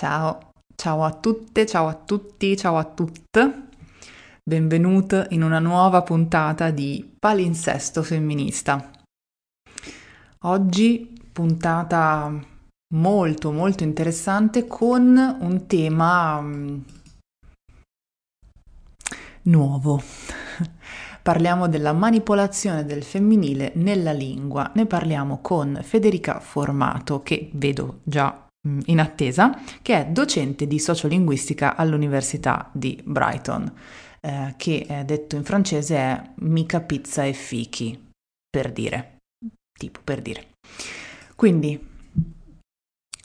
Ciao, ciao a tutte, ciao a tutti, ciao a tutte. Benvenuto in una nuova puntata di Palinsesto femminista. Oggi puntata molto molto interessante con un tema mm, nuovo. Parliamo della manipolazione del femminile nella lingua. Ne parliamo con Federica Formato, che vedo già in attesa, che è docente di sociolinguistica all'Università di Brighton, eh, che eh, detto in francese è mica pizza e fichi, per dire, tipo per dire. Quindi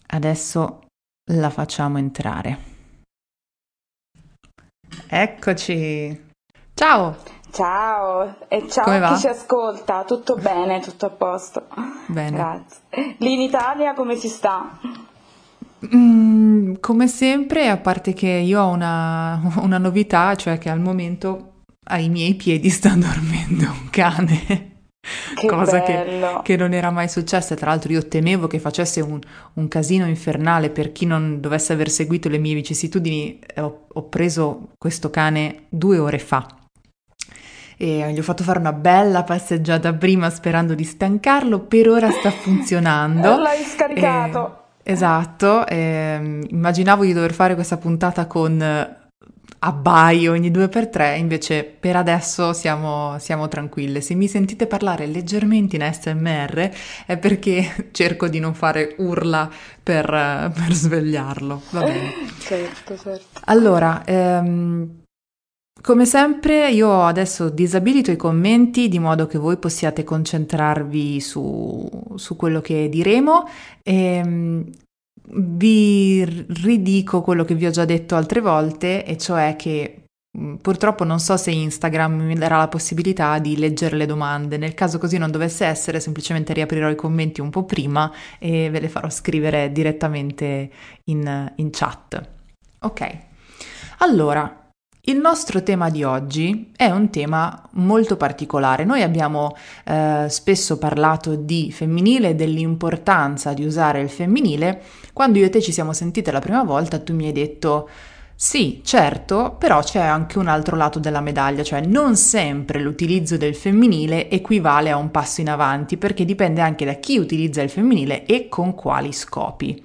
adesso la facciamo entrare. Eccoci. Ciao! Ciao e ciao Come a va? chi ci ascolta, tutto bene, tutto a posto. Bene. Grazie. Lì in Italia come si sta? Mm, come sempre, a parte che io ho una, una novità, cioè che al momento ai miei piedi sta dormendo un cane. Che Cosa che, che non era mai successa. Tra l'altro, io temevo che facesse un, un casino infernale. Per chi non dovesse aver seguito le mie vicissitudini, eh, ho, ho preso questo cane due ore fa e gli ho fatto fare una bella passeggiata prima sperando di stancarlo. Per ora sta funzionando. L'hai scaricato. Eh, esatto, ehm, immaginavo di dover fare questa puntata con eh, abbai ogni due per tre, invece per adesso siamo, siamo tranquille. Se mi sentite parlare leggermente in ASMR è perché cerco di non fare urla per, eh, per svegliarlo. Va bene. Certo, certo. Allora, ehm, come sempre io adesso disabilito i commenti di modo che voi possiate concentrarvi su, su quello che diremo. Ehm, vi ridico quello che vi ho già detto altre volte, e cioè che mh, purtroppo non so se Instagram mi darà la possibilità di leggere le domande. Nel caso così non dovesse essere, semplicemente riaprirò i commenti un po' prima e ve le farò scrivere direttamente in, in chat. Ok, allora. Il nostro tema di oggi è un tema molto particolare. Noi abbiamo eh, spesso parlato di femminile e dell'importanza di usare il femminile. Quando io e te ci siamo sentite la prima volta, tu mi hai detto sì, certo, però c'è anche un altro lato della medaglia, cioè non sempre l'utilizzo del femminile equivale a un passo in avanti, perché dipende anche da chi utilizza il femminile e con quali scopi.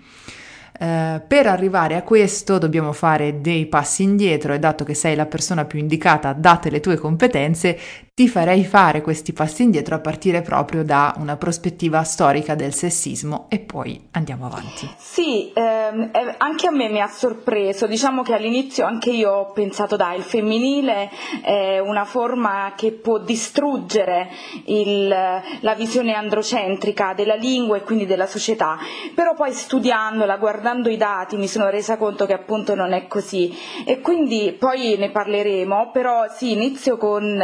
Eh, per arrivare a questo dobbiamo fare dei passi indietro e dato che sei la persona più indicata, date le tue competenze, ti farei fare questi passi indietro a partire proprio da una prospettiva storica del sessismo e poi andiamo avanti. Sì, ehm, eh, anche a me mi ha sorpreso, diciamo che all'inizio anche io ho pensato dai, il femminile è una forma che può distruggere il- la visione androcentrica della lingua e quindi della società, però poi studiandola, guardando i dati mi sono resa conto che appunto non è così. E quindi poi ne parleremo, però sì, inizio con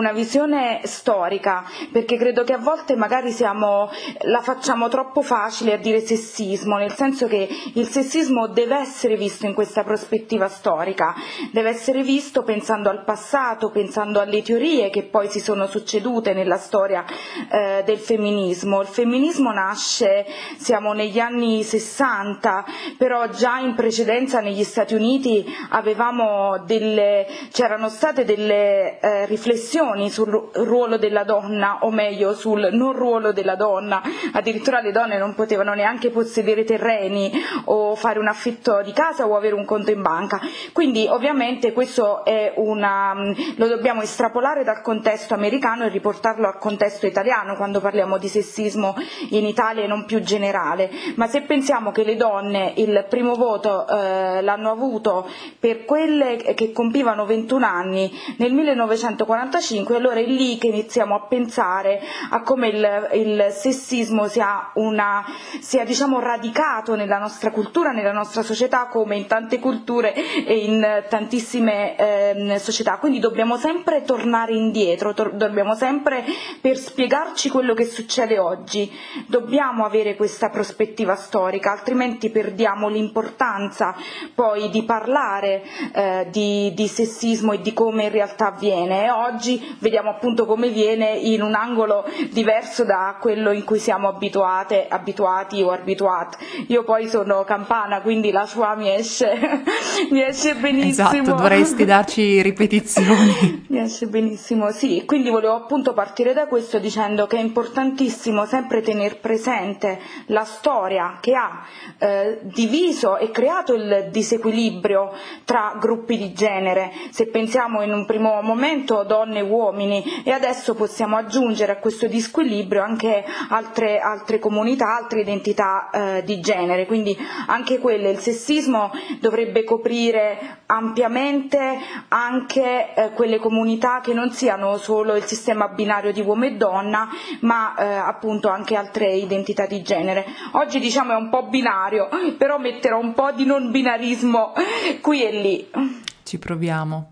una visione storica perché credo che a volte magari siamo, la facciamo troppo facile a dire sessismo, nel senso che il sessismo deve essere visto in questa prospettiva storica, deve essere visto pensando al passato, pensando alle teorie che poi si sono succedute nella storia eh, del femminismo. Il femminismo nasce, siamo negli anni 60, però già in precedenza negli Stati Uniti delle, c'erano state delle eh, riflessioni sul ru- ruolo della donna, o meglio sul non ruolo della donna, addirittura le donne non potevano neanche possedere terreni o fare un affitto di casa o avere un conto in banca. Quindi ovviamente questo una, lo dobbiamo estrapolare dal contesto americano e riportarlo al contesto italiano quando parliamo di sessismo in Italia e non più generale. Ma se pensiamo che le donne il primo voto eh, l'hanno avuto per quelle che compivano 21 anni nel 1945, allora è lì che iniziamo a pensare a come il, il sessismo sia, una, sia diciamo radicato nella nostra cultura, nella nostra società, come in tante culture e in tantissime ehm, società. Quindi dobbiamo sempre tornare indietro, tor- dobbiamo sempre per spiegarci quello che succede oggi, dobbiamo avere questa prospettiva storica, altrimenti perdiamo l'importanza poi di parlare eh, di, di, sessismo e di come in realtà avviene e oggi vediamo appunto come viene in un angolo diverso da quello in cui siamo abituate, abituati o abituati. Io poi sono campana, quindi la sua mi esce, mi esce benissimo. Esatto, dovresti darci ripetizioni. mi esce benissimo, sì, quindi volevo appunto partire da questo dicendo che è importantissimo sempre tenere presente la storia che ha eh, diviso e creato il disequilibrio tra gruppi di genere. Se pensiamo in un primo momento donne e uomini e adesso possiamo aggiungere a questo disquilibrio anche altre, altre comunità, altre identità eh, di genere, quindi anche quelle il sessismo dovrebbe coprire ampiamente anche eh, quelle comunità che non siano solo il sistema binario di uomo e donna, ma eh, appunto anche altre identità di genere. Oggi diciamo è un po' binario, però metterò un po' di non binarismo qui e lì. Ci proviamo.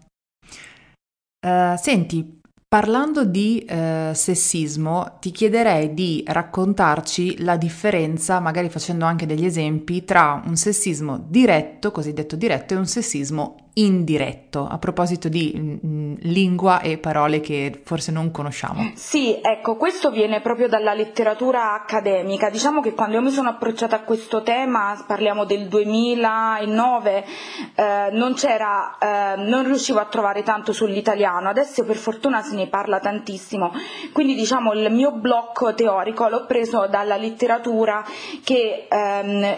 Uh, senti, Parlando di eh, sessismo, ti chiederei di raccontarci la differenza, magari facendo anche degli esempi, tra un sessismo diretto, cosiddetto diretto, e un sessismo indiretto, a proposito di mh, mm, mm, lingua e parole che forse non conosciamo. Sì, ecco, questo viene proprio dalla letteratura accademica. Diciamo che quando io mi sono approcciata a questo tema, parliamo del 2009, eh, non eh, non riuscivo a trovare tanto sull'italiano, adesso per fortuna se ne parla tantissimo. Quindi diciamo il mio blocco teorico l'ho preso dalla letteratura che ehm,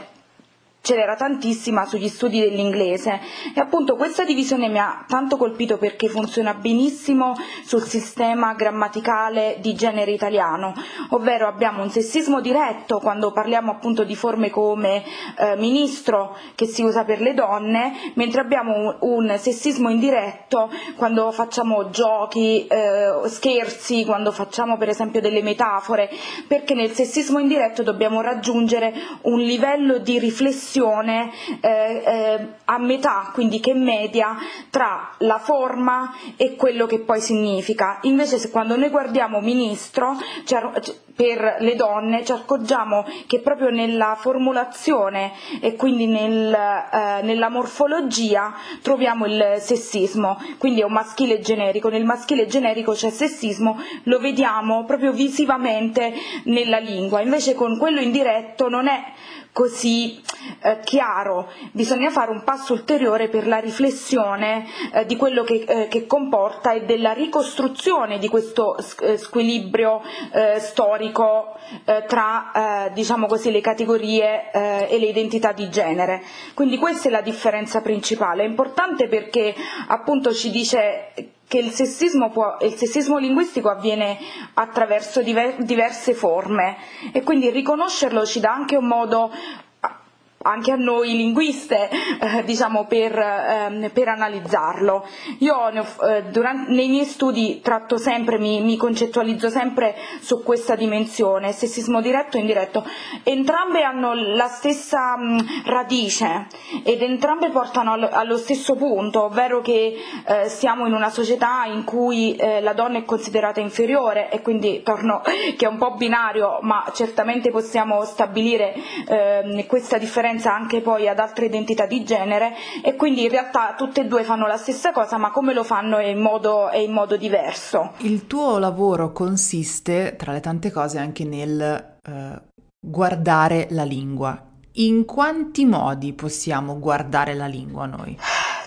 ce n'era tantissima sugli studi dell'inglese. E appunto questa divisione mi ha tanto colpito perché funziona benissimo sul sistema grammaticale di genere italiano, ovvero abbiamo un sessismo diretto quando parliamo appunto di forme come eh, ministro che si usa per le donne, mentre abbiamo un, sessismo indiretto quando facciamo giochi, eh, scherzi, quando facciamo per esempio delle metafore, perché nel sessismo indiretto dobbiamo raggiungere un livello di riflessione eh, eh, a metà, quindi che media tra la forma e quello che poi significa. Invece se quando noi guardiamo ministro per le donne ci accorgiamo che proprio nella formulazione e quindi nel, eh, nella morfologia troviamo il sessismo, quindi è un maschile generico, nel maschile generico c'è sessismo, lo vediamo proprio visivamente nella lingua, invece con quello indiretto non è così eh, chiaro, bisogna fare un passo ulteriore per la riflessione eh, di quello che, eh, che, comporta e della ricostruzione di questo eh, squilibrio eh, storico eh, tra diciamo così, le categorie e le identità di genere. Quindi questa è la differenza principale, è importante perché appunto ci dice che il sessismo, può, il sessismo, linguistico avviene attraverso diver, diverse forme. E quindi riconoscerlo ci dà anche un modo anche a noi linguiste eh, diciamo per, ehm, per, analizzarlo. Io eh, durante, nei miei studi tratto sempre, mi, mi, concettualizzo sempre su questa dimensione, sessismo diretto e indiretto. Entrambe hanno la stessa mh, radice ed entrambe portano allo, allo stesso punto, ovvero che eh, siamo in una società in cui eh, la donna è considerata inferiore e quindi torno che è un po' binario, ma certamente possiamo stabilire ehm, questa differenza differenza anche poi ad altre identità di genere e quindi in realtà tutte e due fanno la stessa cosa ma come lo fanno è in modo, è in modo diverso. Il tuo lavoro consiste tra le tante cose anche nel eh, guardare la lingua. In quanti modi possiamo guardare la lingua noi?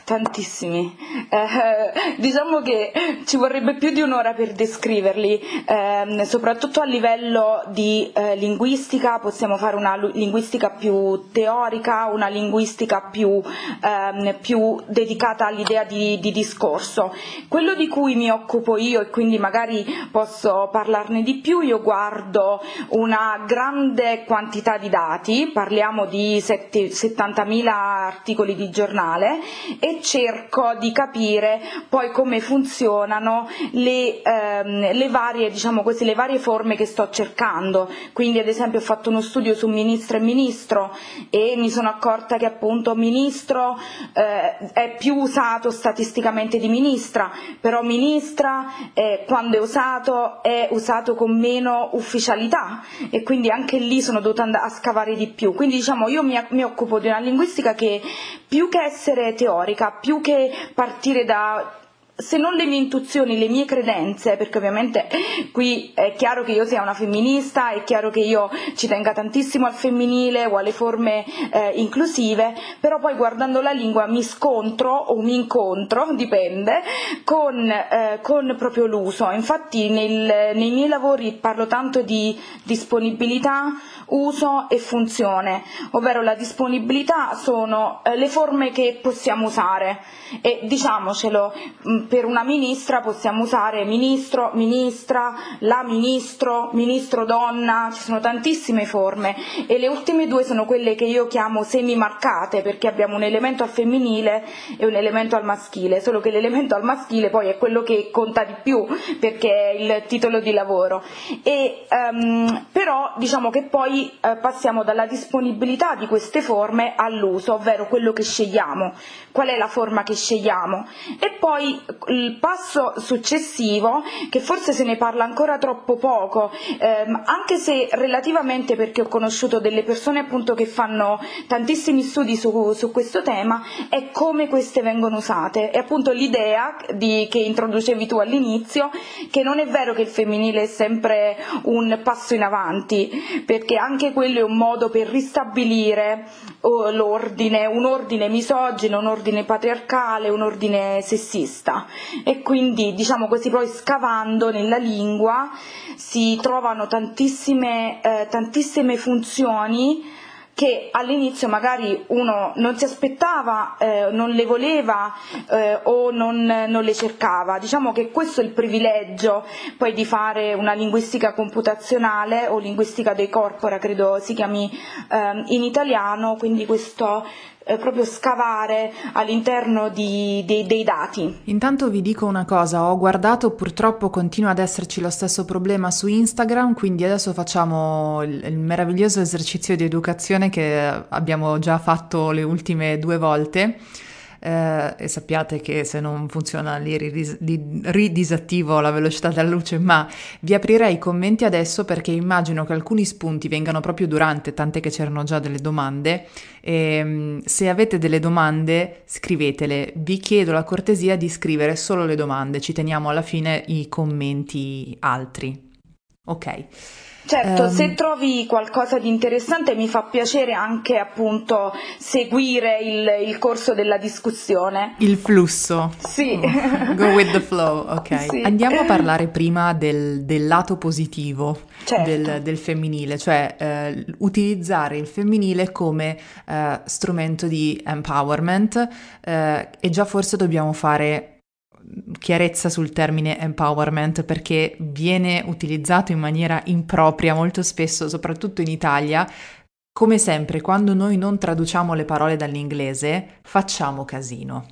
Tantissimi. Eh, diciamo che ci vorrebbe più di un'ora per descriverli, eh, soprattutto a livello di eh, linguistica possiamo fare una linguistica più teorica, una linguistica più, ehm, più dedicata all'idea di, di, discorso. Quello di cui mi occupo io e quindi magari posso parlarne di più, io guardo una grande quantità di dati, parliamo di 70.000 articoli di giornale e cerco di capire poi come funzionano le, ehm, le, varie, diciamo così, le varie forme che sto cercando. Quindi ad esempio ho fatto uno studio su ministro e ministro e mi sono accorta che appunto ministro eh, è più usato statisticamente di ministra, però ministra eh, quando è usato è usato con meno ufficialità e quindi anche lì sono dovuta a scavare di più. Quindi diciamo io mi, mi occupo di una linguistica che più che essere teorica, più che partire da se non le mie intuizioni, le mie credenze, perché ovviamente qui è chiaro che io sia una femminista, è chiaro che io ci tenga tantissimo al femminile o alle forme eh, inclusive, però poi guardando la lingua mi scontro o mi incontro, dipende, con, eh, con proprio l'uso. Infatti nel, nei miei lavori parlo tanto di disponibilità, uso e funzione, ovvero la disponibilità sono eh, le forme che possiamo usare e diciamocelo, per una ministra possiamo usare ministro, ministra, la ministro, ministro donna, ci sono tantissime forme. E le ultime due sono quelle che io chiamo semi-marcate perché abbiamo un elemento al femminile e un elemento al maschile, solo che l'elemento al maschile poi è quello che conta di più perché è il titolo di lavoro. E, um, però diciamo che poi uh, passiamo dalla disponibilità di queste forme all'uso, ovvero quello che scegliamo, qual è la forma che scegliamo? E poi il passo successivo, che forse se ne parla ancora troppo poco, ehm, anche se relativamente perché ho conosciuto delle persone appunto che fanno tantissimi studi su, su questo tema, è come queste vengono usate. È appunto l'idea di, che introducevi tu all'inizio, che non è vero che il femminile è sempre un passo in avanti, perché anche quello è un modo per ristabilire l'ordine, un ordine misogino, un ordine patriarcale, un ordine sessista e quindi diciamo così poi scavando nella lingua si trovano tantissime, eh, tantissime funzioni che all'inizio magari uno non si aspettava, eh, non le voleva eh, o non, non, le cercava. Diciamo che questo è il privilegio poi di fare una linguistica computazionale o linguistica dei corpora, credo si chiami eh, in italiano, quindi questo eh, proprio scavare all'interno di, dei, dei, dati. Intanto vi dico una cosa, ho guardato, purtroppo continua ad esserci lo stesso problema su Instagram, quindi adesso facciamo il, il meraviglioso esercizio di educazione che abbiamo già fatto le ultime due volte eh, e sappiate che se non funziona li, ridis- ridisattivo la velocità della luce, ma vi aprirei i commenti adesso perché immagino che alcuni spunti vengano proprio durante, tante che c'erano già delle domande. E, ehm, se avete delle domande scrivetele, vi chiedo la cortesia di scrivere solo le domande, ci teniamo alla fine i commenti altri. Ok. Certo, um, se trovi qualcosa di interessante mi fa piacere anche appunto seguire il, il corso della discussione. Il flusso. Sì. Oh, go with the flow, ok. Sì. Andiamo a parlare prima del, del lato positivo certo. del, del, femminile, cioè eh, utilizzare il femminile come eh, strumento di empowerment eh, e già forse dobbiamo fare chiarezza sul termine empowerment perché viene utilizzato in maniera impropria molto spesso, soprattutto in Italia, come sempre, quando noi non traduciamo le parole dall'inglese, facciamo casino.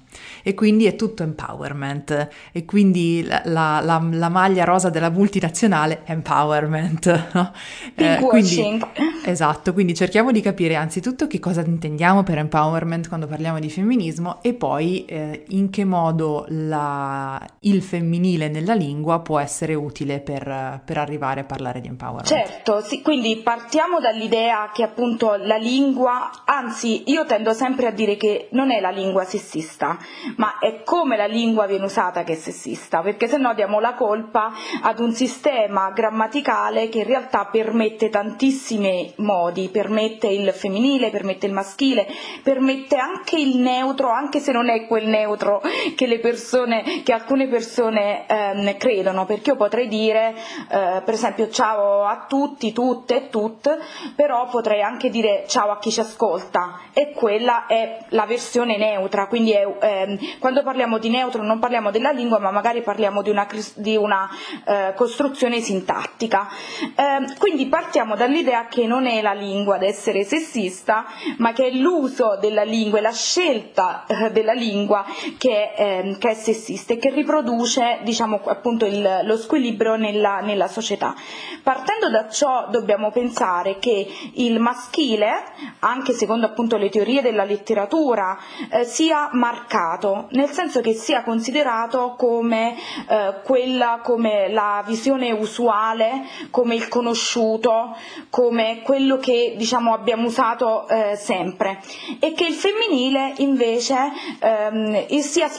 E quindi è tutto empowerment. E quindi la, la, la, la maglia rosa della multinazionale, empowerment. No? Eh, quindi, esatto, quindi cerchiamo di capire anzitutto che cosa intendiamo per empowerment quando parliamo di femminismo e poi eh, in che modo il femminile nella lingua può essere utile per, per arrivare a parlare di empowerment. Certo, sì, quindi partiamo dall'idea che appunto la lingua, anzi io tendo sempre a dire che non è la lingua sessista, ma è come la lingua viene usata che è sessista, perché se no diamo la colpa ad un sistema grammaticale che in realtà permette tantissimi modi, permette il femminile, permette il maschile, permette anche il neutro, anche se non è quel neutro che, persone, che alcune persone ehm, credono, perché io potrei dire eh, per esempio ciao a tutti, tutte e tutte, però potrei anche dire ciao a chi ci ascolta e quella è la versione neutra, quindi è, è ehm, quando parliamo di neutro non parliamo della lingua ma magari parliamo di una, di una eh, costruzione sintattica. Eh, quindi partiamo dall'idea che non è la lingua ad essere sessista ma che è l'uso della lingua e la scelta eh, della lingua che, ehm, che, è sessista e che riproduce diciamo, il, lo squilibrio nella, nella società. Partendo da ciò dobbiamo pensare che il maschile, anche secondo appunto le teorie della letteratura, eh, sia marcato, nel senso che sia considerato come, eh, quella, come la visione usuale, come il conosciuto, come quello che diciamo, abbiamo usato eh, sempre. E che il femminile invece ehm, sia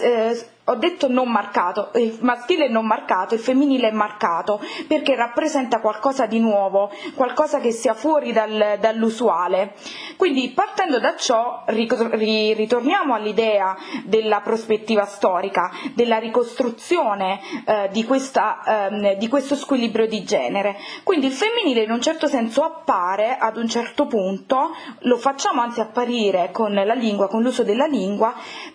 eh, ho detto non marcato, il maschile non marcato, il femminile è marcato, perché rappresenta qualcosa di nuovo, qualcosa che sia fuori dal, dall'usuale. Quindi partendo da ciò ritorniamo all'idea della prospettiva storica, della ricostruzione eh, di, questa, eh, di questo squilibrio di genere. Quindi il femminile in un certo senso appare ad un certo punto, lo facciamo anzi apparire con la lingua, con l'uso della lingua,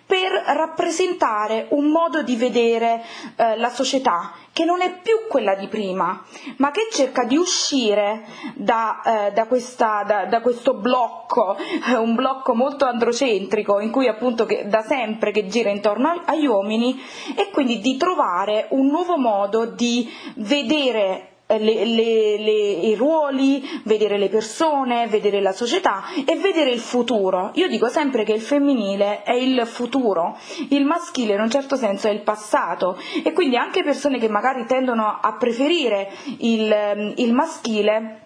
per rappresentare un modo di vedere eh, la società che non è più quella di prima, ma che cerca di uscire da, eh, da, questa, da, da questo blocco, eh, un blocco molto androcentrico in cui appunto che, da sempre che gira intorno agli uomini e quindi di trovare un nuovo modo di vedere le, le, le, i ruoli, vedere le persone, vedere la società e vedere il futuro. Io dico sempre che il femminile è il futuro, il maschile in un certo senso è il passato e quindi anche persone che magari tendono a preferire il, il maschile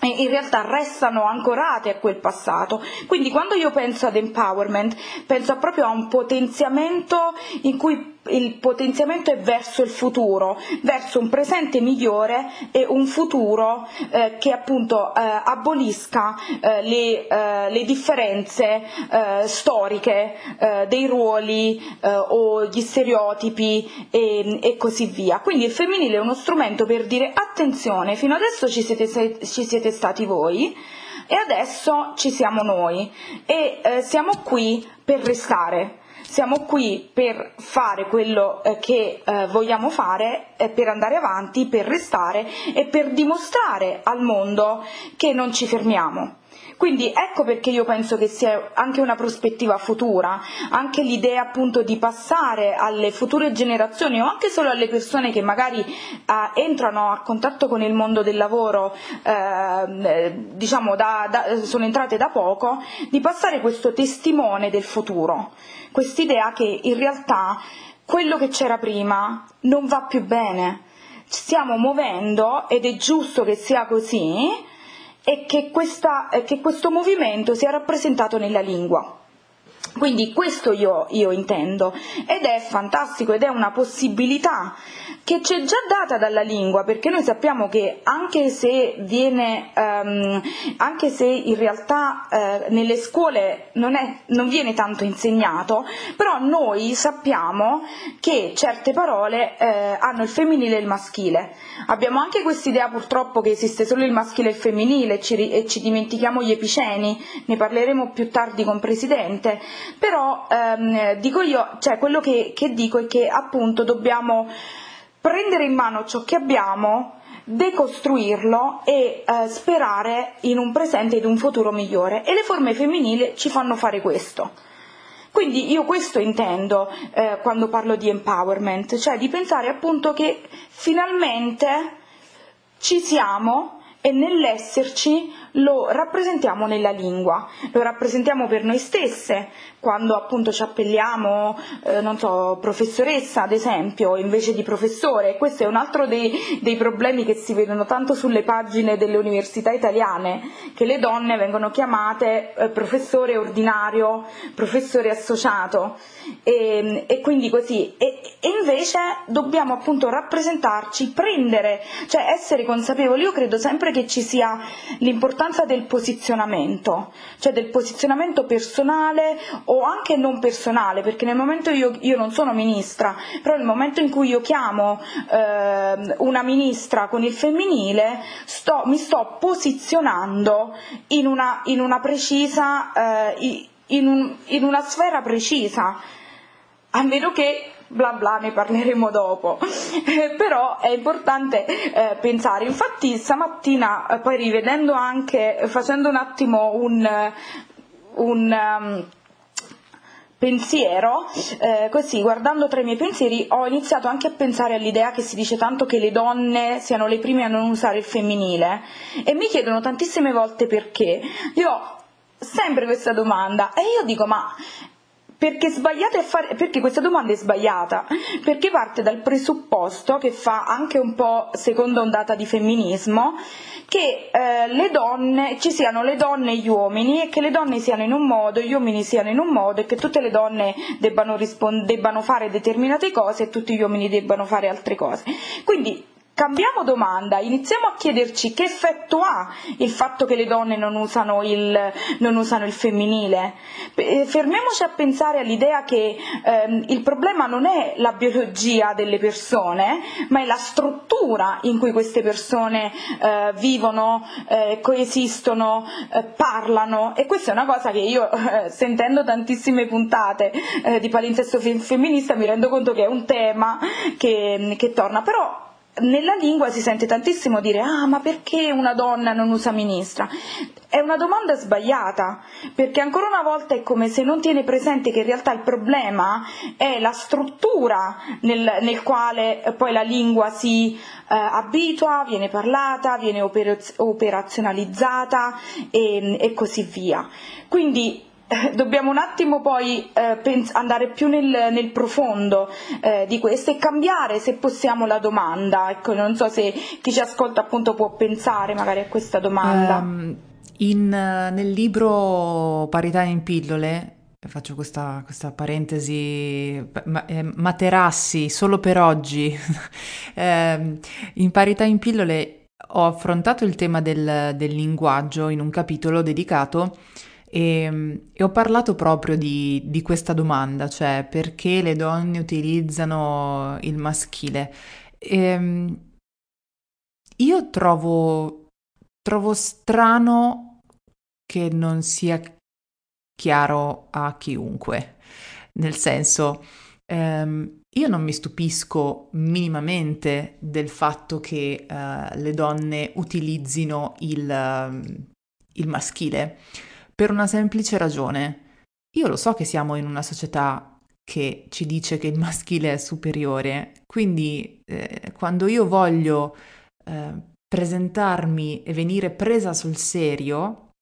in realtà restano ancorate a quel passato. Quindi quando io penso ad empowerment, penso proprio a un potenziamento in cui il potenziamento è verso il futuro, verso un presente migliore e un futuro eh, che appunto eh, abolisca eh, le, eh, le, differenze eh, storiche eh, dei ruoli o gli stereotipi e, e, così via. Quindi il femminile è uno strumento per dire attenzione, fino adesso ci siete, ci siete stati voi e adesso ci siamo noi e siamo qui per restare siamo qui per fare quello eh, che eh, vogliamo fare, eh, per andare avanti, per restare e per dimostrare al mondo che non ci fermiamo. Quindi ecco perché io penso che sia anche una prospettiva futura, anche l'idea appunto di passare alle future generazioni o anche solo alle persone che magari eh, entrano a contatto con il mondo del lavoro, eh, diciamo da, da, sono entrate da poco, di passare questo testimone del futuro, quest'idea che in realtà quello che c'era prima non va più bene. Ci stiamo muovendo ed è giusto che sia così, e che, questa, che questo movimento sia rappresentato nella lingua. Quindi questo io, io, intendo ed è fantastico ed è una possibilità che ci è già data dalla lingua, perché noi sappiamo che anche se, viene, um, anche se in realtà uh, nelle scuole non, è, non, viene tanto insegnato, però noi sappiamo che certe parole uh, hanno il femminile e il maschile. Abbiamo anche quest'idea purtroppo che esiste solo il maschile e il femminile ci, e ci dimentichiamo gli epiceni, ne parleremo più tardi con Presidente, però um, dico io, cioè quello che, che dico è che appunto dobbiamo prendere in mano ciò che abbiamo, decostruirlo e eh, sperare in un presente ed un futuro migliore e le forme femminili ci fanno fare questo. Quindi io questo intendo eh, quando parlo di empowerment, cioè di pensare appunto che finalmente ci siamo e nell'esserci lo rappresentiamo nella lingua, lo rappresentiamo per noi stesse, quando appunto ci appelliamo, eh, non so, professoressa ad esempio, invece di professore. Questo è un altro dei, dei, problemi che si vedono tanto sulle pagine delle università italiane, che le donne vengono chiamate eh, professore ordinario, professore associato e, e quindi così. E, e invece dobbiamo appunto rappresentarci, prendere, cioè essere consapevoli. Io credo sempre che ci sia l'importanza del posizionamento, cioè del posizionamento personale o anche non personale, perché nel momento io, io non sono ministra, però nel momento in cui io chiamo eh, una ministra con il femminile, sto, mi sto posizionando in una, in una precisa, eh, in, un, in una sfera precisa a meno che bla bla ne parleremo dopo eh, però è importante eh, pensare infatti stamattina eh, poi rivedendo anche facendo un attimo un, un um, pensiero, eh, così guardando tra i miei pensieri ho iniziato anche a pensare all'idea che si dice tanto che le donne siano le prime a non usare il femminile e mi chiedono tantissime volte perché. Io ho sempre questa domanda e io dico ma perché, fare, perché, questa domanda è sbagliata? Perché parte dal presupposto che fa anche un po' seconda ondata di femminismo che eh, donne, ci siano le donne e gli uomini e che le donne siano in un modo, gli uomini siano in un modo e che tutte le donne debbano, rispond- debbano fare determinate cose e tutti gli uomini debbano fare altre cose. Quindi Cambiamo domanda, iniziamo a chiederci che effetto ha il fatto che le donne non usano il, non usano il femminile. Eh, fermiamoci a pensare all'idea che ehm, il problema non è la biologia delle persone, ma è la struttura in cui queste persone eh, vivono, eh, coesistono, eh, parlano e questa è una cosa che io eh, sentendo tantissime puntate eh, di palinsesto femminista mi rendo conto che è un tema che, che torna. Però nella lingua si sente tantissimo dire ah ma perché una donna non usa ministra? È una domanda sbagliata, perché ancora una volta è come se non tiene presente che in realtà il problema è la struttura nel, nel quale poi la lingua si eh, abitua, viene parlata, viene operaz- operazionalizzata e, e così via. Quindi dobbiamo un attimo poi eh, pens- andare più nel, nel profondo eh, di questo e cambiare se possiamo la domanda. Ecco, non so se chi ci ascolta appunto può pensare magari a questa domanda. Um, in, nel libro Parità in pillole Faccio questa, questa parentesi, eh, Materassi, solo per oggi. eh, in Parità in pillole ho affrontato il tema del, del linguaggio in un capitolo dedicato e, e ho parlato proprio di, di, questa domanda, cioè perché le donne utilizzano il maschile. E, ehm, io trovo, trovo strano che non sia chiaro a chiunque, nel senso, ehm, io non mi stupisco minimamente del fatto che uh, le donne utilizzino il, il maschile per una semplice ragione. Io lo so che siamo in una società che ci dice che il maschile è superiore, quindi eh, quando io voglio eh, presentarmi e venire presa sul serio,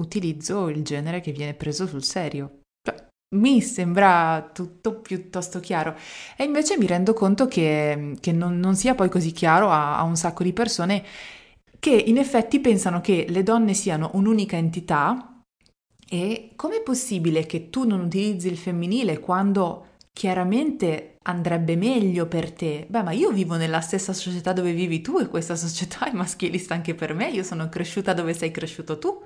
utilizzo il genere che viene preso sul serio. Cioè, mi sembra tutto piuttosto chiaro e invece mi rendo conto che, che non, non, sia poi così chiaro a, a un sacco di persone che in effetti pensano che le donne siano un'unica entità e com'è possibile che tu non utilizzi il femminile quando chiaramente andrebbe meglio per te? Beh, ma io vivo nella stessa società dove vivi tu e questa società è maschilista anche per me, io sono cresciuta dove sei cresciuto tu.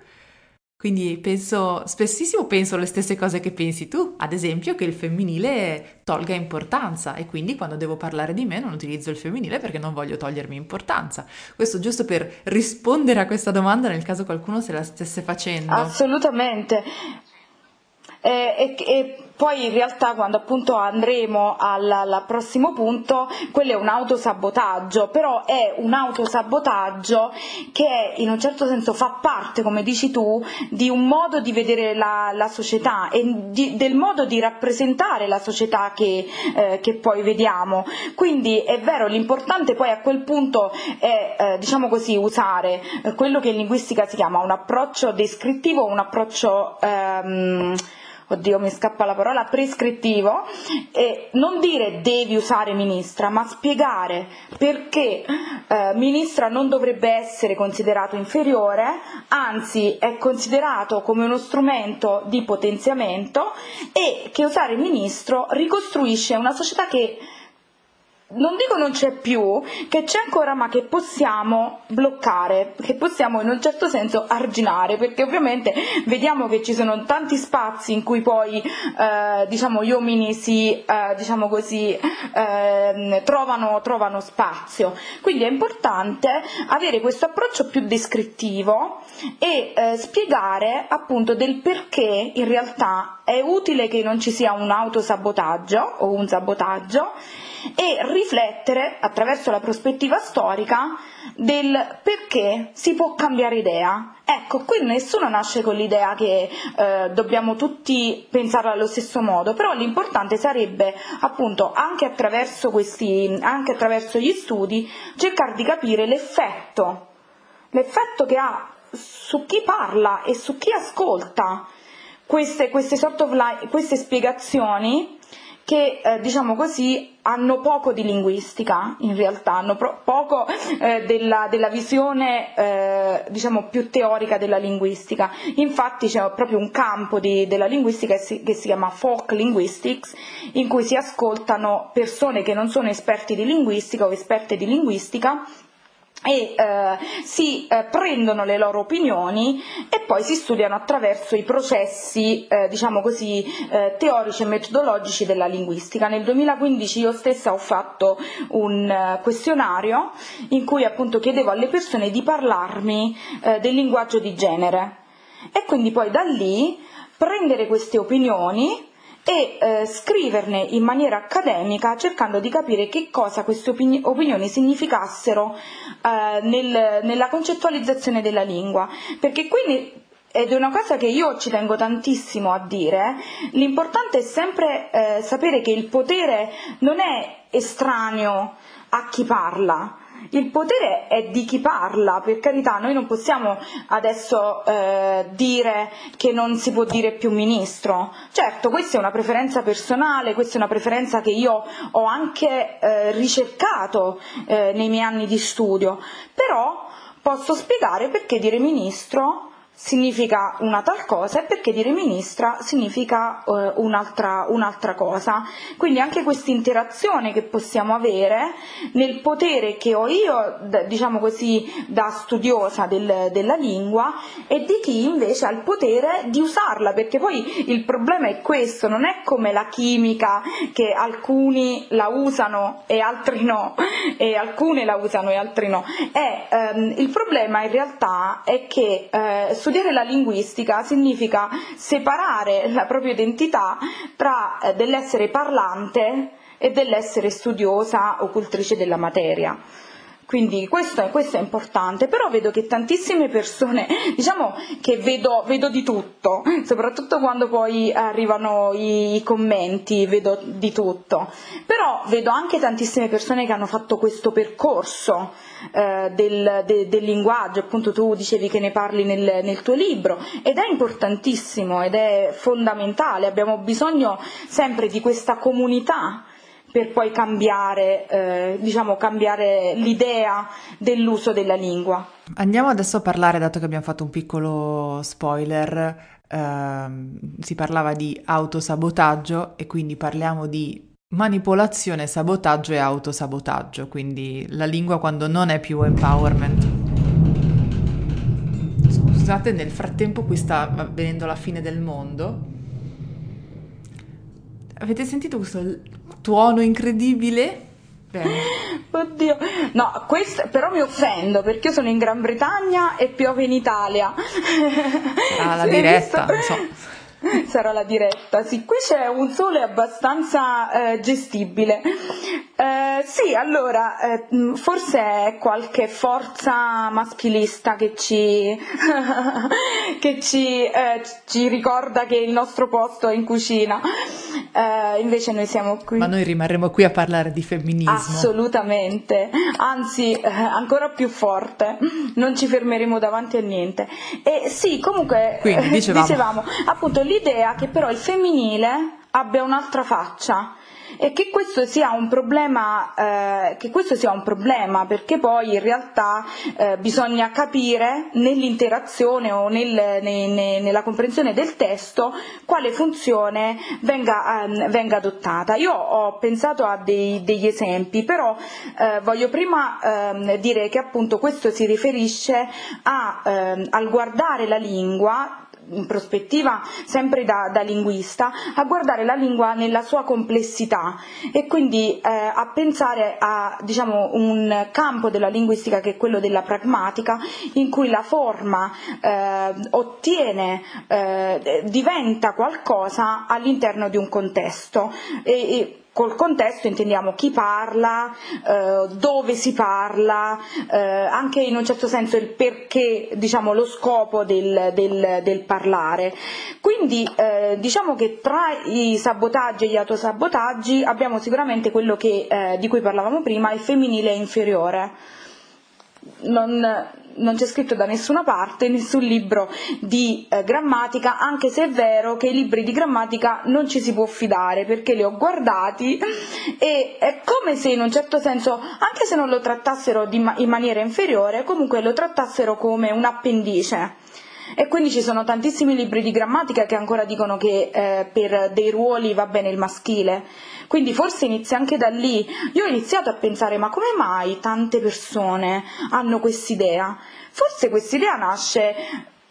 Quindi penso, spessissimo penso le stesse cose che pensi tu, ad esempio che il femminile tolga importanza e quindi quando devo parlare di me non utilizzo il femminile perché non voglio togliermi importanza. Questo giusto per rispondere a questa domanda nel caso qualcuno se la stesse facendo. Assolutamente. Eh, e, e, poi in realtà quando appunto andremo al, al, prossimo punto, quello è un autosabotaggio, però è un autosabotaggio che in un certo senso fa parte, come dici tu, di un modo di vedere la, la società e di, del modo di rappresentare la società che, eh, che, poi vediamo. Quindi è vero, l'importante poi a quel punto è, eh, diciamo così, usare eh, quello che in linguistica si chiama un approccio descrittivo, un approccio ehm, oddio mi scappa la parola, prescrittivo, e non dire devi usare ministra, ma spiegare perché eh, ministra non dovrebbe essere considerato inferiore, anzi è considerato come uno strumento di potenziamento e che usare ministro ricostruisce una società che non dico non c'è più, che c'è ancora ma che possiamo bloccare, che possiamo in un certo senso arginare, perché ovviamente vediamo che ci sono tanti spazi in cui poi eh, diciamo, gli uomini si eh, diciamo così, eh, trovano, trovano spazio. Quindi è importante avere questo approccio più descrittivo e eh, spiegare appunto del perché in realtà è utile che non ci sia un autosabotaggio o un sabotaggio e riflettere attraverso la prospettiva storica del perché si può cambiare idea. Ecco, qui nessuno nasce con l'idea che eh, dobbiamo tutti pensare allo stesso modo, però l'importante sarebbe appunto anche attraverso, questi, anche attraverso gli studi cercare di capire l'effetto, l'effetto che ha su chi parla e su chi ascolta queste, queste, sort of line, queste spiegazioni che eh, diciamo così hanno poco di linguistica in realtà, hanno pro- poco eh, della, della, visione eh, diciamo più teorica della linguistica. Infatti c'è proprio un campo di, della linguistica che si, che si chiama folk linguistics in cui si ascoltano persone che non sono esperti di linguistica o esperte di linguistica e eh, si eh, prendono le loro opinioni e poi si studiano attraverso i processi eh, diciamo così eh, teorici e metodologici della linguistica. Nel 2015 io stessa ho fatto un uh, questionario in cui appunto chiedevo alle persone di parlarmi eh, del linguaggio di genere e quindi poi da lì prendere queste opinioni e eh, scriverne in maniera accademica cercando di capire che cosa queste opini- opinioni significassero eh, nel, nella concettualizzazione della lingua, perché quindi ed è una cosa che io ci tengo tantissimo a dire, l'importante è sempre eh, sapere che il potere non è estraneo a chi parla, il potere è di chi parla, per carità, noi non possiamo adesso eh, dire che non si può dire più ministro. Certo, questa è una preferenza personale, questa è una preferenza che io ho anche eh, ricercato eh, nei miei anni di studio, però posso spiegare perché dire ministro significa una tal cosa e perché dire ministra significa uh, un'altra, un'altra, cosa. Quindi anche questa interazione che possiamo avere nel potere che ho io, diciamo così, da studiosa del, della lingua e di chi invece ha il potere di usarla, perché poi il problema è questo, non è come la chimica che alcuni la usano e altri no, e alcune la usano e altri no. È, um, il problema in realtà è che uh, studiare la linguistica significa separare la propria identità tra eh, dell'essere parlante e dell'essere studiosa o cultrice della materia. Quindi questo è, questo è, importante, però vedo che tantissime persone, diciamo che vedo, vedo, di tutto, soprattutto quando poi arrivano i, i commenti, vedo di tutto, però vedo anche tantissime persone che hanno fatto questo percorso eh, del, de, del, linguaggio, appunto tu dicevi che ne parli nel, nel tuo libro, ed è importantissimo ed è fondamentale, abbiamo bisogno sempre di questa comunità per poi cambiare, eh, diciamo, cambiare l'idea dell'uso della lingua. Andiamo adesso a parlare, dato che abbiamo fatto un piccolo spoiler, ehm, si parlava di autosabotaggio e quindi parliamo di manipolazione, sabotaggio e autosabotaggio, quindi la lingua quando non è più empowerment. Scusate, nel frattempo qui sta avvenendo la fine del mondo. Avete sentito questo tuono incredibile. Bene. Oddio, no, questo, però mi offendo perché io sono in Gran Bretagna e piove in Italia. Ah, la diretta, non so. Sarà la diretta, sì, qui c'è un sole abbastanza eh, gestibile. Eh, sì, allora, eh, forse è qualche forza maschilista che ci, che ci, eh, ci, ricorda che il nostro posto è in cucina. Eh, invece noi siamo qui. Ma noi rimarremo qui a parlare di femminismo. Assolutamente, anzi eh, ancora più forte, non ci fermeremo davanti a niente. E sì, comunque Quindi, dicevamo. dicevamo appunto l'idea che però il femminile abbia un'altra faccia e che questo sia un problema, eh, sia un problema perché poi in realtà eh, bisogna capire nell'interazione o nel, ne, ne, nella comprensione del testo quale funzione venga, eh, venga adottata. Io ho pensato a dei, degli esempi, però eh, voglio prima ehm, dire che appunto questo si riferisce a, ehm, al guardare la lingua in prospettiva sempre da, da, linguista, a guardare la lingua nella sua complessità e quindi eh, a pensare a diciamo, un campo della linguistica che è quello della pragmatica, in cui la forma eh, ottiene, eh, diventa qualcosa all'interno di un contesto. E, e Col contesto intendiamo chi parla, eh, dove si parla, eh, anche in un certo senso il perché, diciamo, lo scopo del, del, del parlare. Quindi eh, diciamo che tra i sabotaggi e gli autosabotaggi abbiamo sicuramente quello che, eh, di cui parlavamo prima, il femminile inferiore. Non, non c'è scritto da nessuna parte, nessun libro di eh, grammatica, anche se è vero che i libri di grammatica non ci si può fidare perché li ho guardati e è come se in un certo senso, anche se non lo trattassero ma- in maniera inferiore, comunque lo trattassero come un appendice. E quindi ci sono tantissimi libri di grammatica che ancora dicono che eh, per dei ruoli va bene il maschile quindi forse inizia anche da lì. Io ho iniziato a pensare ma come mai tante persone hanno quest'idea? Forse quest'idea nasce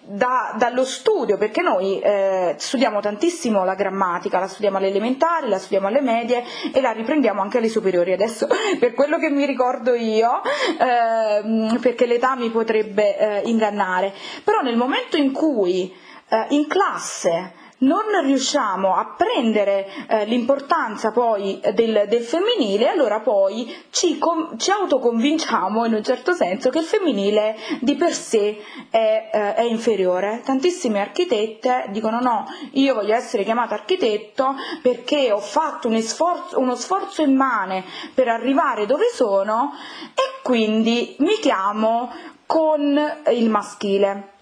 da, dallo studio, perché noi eh, studiamo tantissimo la grammatica, la studiamo alle elementari, la studiamo alle medie e la riprendiamo anche alle superiori. Adesso, per quello che mi ricordo io, eh, perché l'età mi potrebbe eh, ingannare, però nel momento in cui eh, in classe non riusciamo a prendere eh, l'importanza poi del, del, femminile, allora poi ci, com- ci, autoconvinciamo in un certo senso che il femminile di per sé è, eh, è, inferiore. Tantissime architette dicono no, io voglio essere chiamata architetto perché ho fatto un sforzo, uno sforzo immane per arrivare dove sono e quindi mi chiamo con il maschile.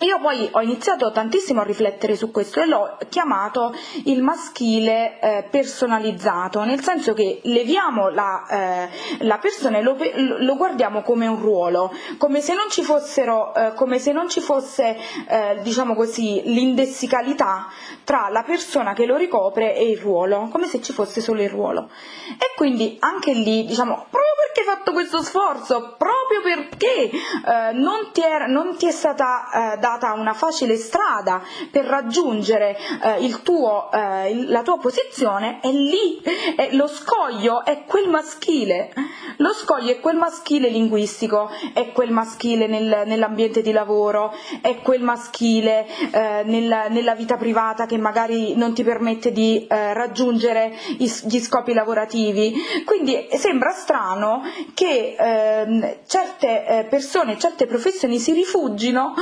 Io poi ho iniziato tantissimo a riflettere su questo e l'ho chiamato il maschile eh, personalizzato, nel senso che leviamo la, eh, la persona e lo, lo, guardiamo come un ruolo, come se non ci fossero, eh, come se non ci fosse, eh, diciamo così, l'indessicalità tra la persona che lo ricopre e il ruolo, come se ci fosse solo il ruolo. E quindi anche lì, diciamo, proprio perché hai fatto questo sforzo, proprio perché eh, non ti, è, non, ti è, stata eh, data una facile strada per raggiungere eh, tuo, eh, la tua posizione, è lì, lo scoglio è quel maschile, lo scoglio è quel maschile linguistico, è quel maschile nel, nell'ambiente di lavoro, è quel maschile eh, nel, nella vita privata che magari non ti permette di eh, raggiungere gli scopi lavorativi. Quindi sembra strano che ehm, certe eh, persone, certe professioni si rifugino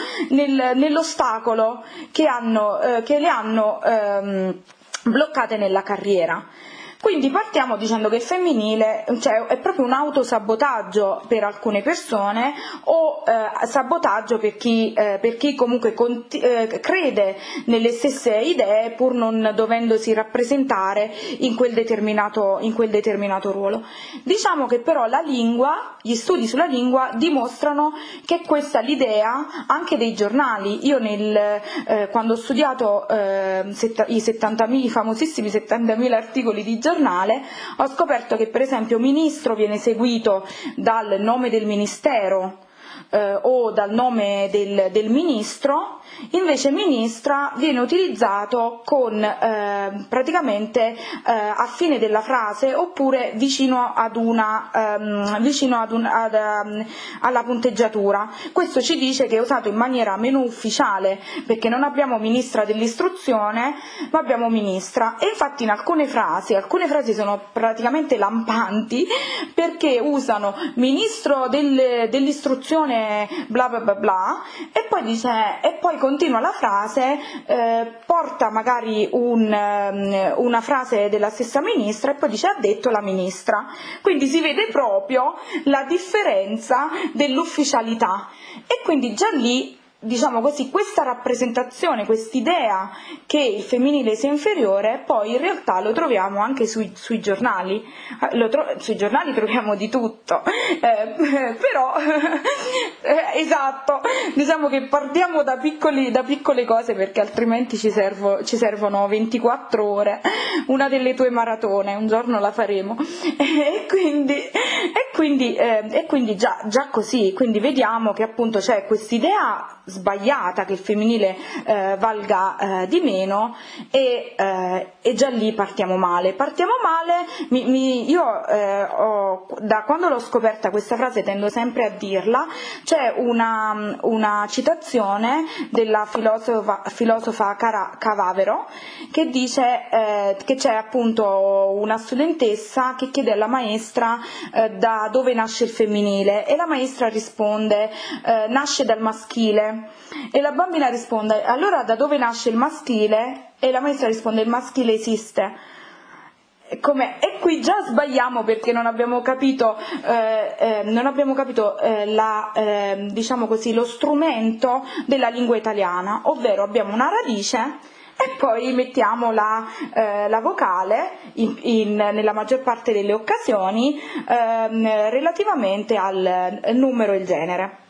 nel, nell'ostacolo che, hanno, eh, che le hanno ehm, bloccate nella carriera. Quindi partiamo dicendo che il femminile cioè, è proprio un autosabotaggio per alcune persone o eh, sabotaggio per chi, eh, per chi comunque conti- eh, crede nelle stesse idee pur non dovendosi rappresentare in quel, determinato, in quel determinato ruolo. Diciamo che però la lingua, gli studi sulla lingua dimostrano che questa l'idea anche dei giornali. Io nel, eh, quando ho studiato eh, set- i, 70.000, i famosissimi 70.000 articoli di giornali, giornale, ho scoperto che per esempio ministro viene seguito dal nome del ministero eh, o dal nome del, del, ministro, invece ministra viene utilizzato con eh, praticamente eh, a fine della frase oppure vicino, ad una, ehm, vicino ad un, ad, um, alla punteggiatura. Questo ci dice che è usato in maniera meno ufficiale perché non abbiamo ministra dell'istruzione ma abbiamo ministra e infatti in alcune frasi, alcune frasi sono praticamente lampanti perché usano ministro del, dell'istruzione bla bla bla bla. E poi dice e poi continua la frase eh, porta magari un, um, una frase della stessa ministra e poi dice ha detto la ministra. Quindi si vede proprio la differenza dell'ufficialità. E quindi già lì diciamo così, questa rappresentazione, quest'idea che il femminile sia inferiore, poi in realtà lo troviamo anche sui, sui giornali, eh, tro- sui giornali troviamo di tutto, eh, però eh, esatto, diciamo che partiamo da, piccoli, da, piccole cose perché altrimenti ci, servo, ci, servono 24 ore, una delle tue maratone, un giorno la faremo, e quindi, e quindi, eh, e quindi già, già così, quindi vediamo che appunto c'è quest'idea sbagliata che il femminile eh, valga eh, di meno e, eh, e, già lì partiamo male. Partiamo male, mi, mi, io eh, ho, da quando l'ho scoperta questa frase tendo sempre a dirla, c'è una, una citazione della filosofa, filosofa Cara, Cavavero che dice eh, che c'è appunto una studentessa che chiede alla maestra da dove nasce il femminile e la maestra risponde nasce dal maschile e la bambina risponde, allora da dove nasce il maschile? E la maestra risponde, il maschile esiste. Come, e qui già sbagliamo perché non abbiamo capito, eh, eh, non abbiamo capito eh, la, ehm, diciamo così, lo strumento della lingua italiana, ovvero abbiamo una radice e poi mettiamo la, eh, la vocale in, in, nella maggior parte delle occasioni ehm, relativamente al numero e il genere.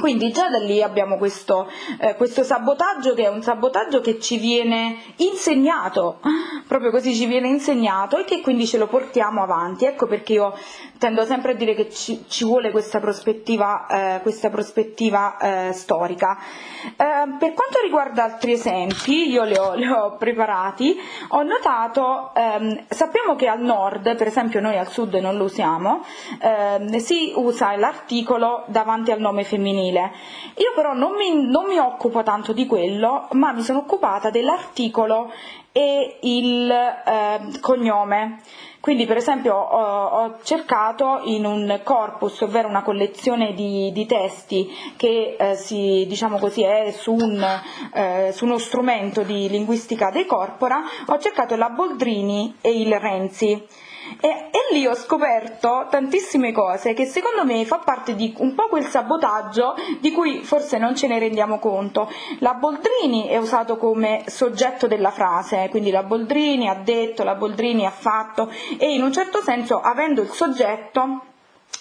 Quindi già da lì abbiamo questo, eh, questo, sabotaggio che è un sabotaggio che ci viene insegnato, proprio così ci viene insegnato e che quindi ce lo portiamo avanti. Ecco perché io tendo sempre a dire che ci, ci vuole questa prospettiva, eh, questa prospettiva eh, storica. Eh, per quanto riguarda altri esempi, io li ho, ho preparati, ho notato, ehm, sappiamo che al nord, per esempio noi al sud non lo usiamo, ehm, si usa l'articolo davanti al nome femminile femminile. Io però non mi, non mi occupo tanto di quello, ma mi sono occupata dell'articolo e il eh, cognome. Quindi per esempio ho, ho, cercato in un corpus, ovvero una collezione di, di testi che eh, si, diciamo così, è su, un, eh, su, uno strumento di linguistica dei corpora, ho cercato la Boldrini e il Renzi. E, e, lì ho scoperto tantissime cose che secondo me fa parte di un po' quel sabotaggio di cui forse non ce ne rendiamo conto. La Boldrini è usato come soggetto della frase, quindi la Boldrini ha detto, la Boldrini ha fatto e in un certo senso avendo il soggetto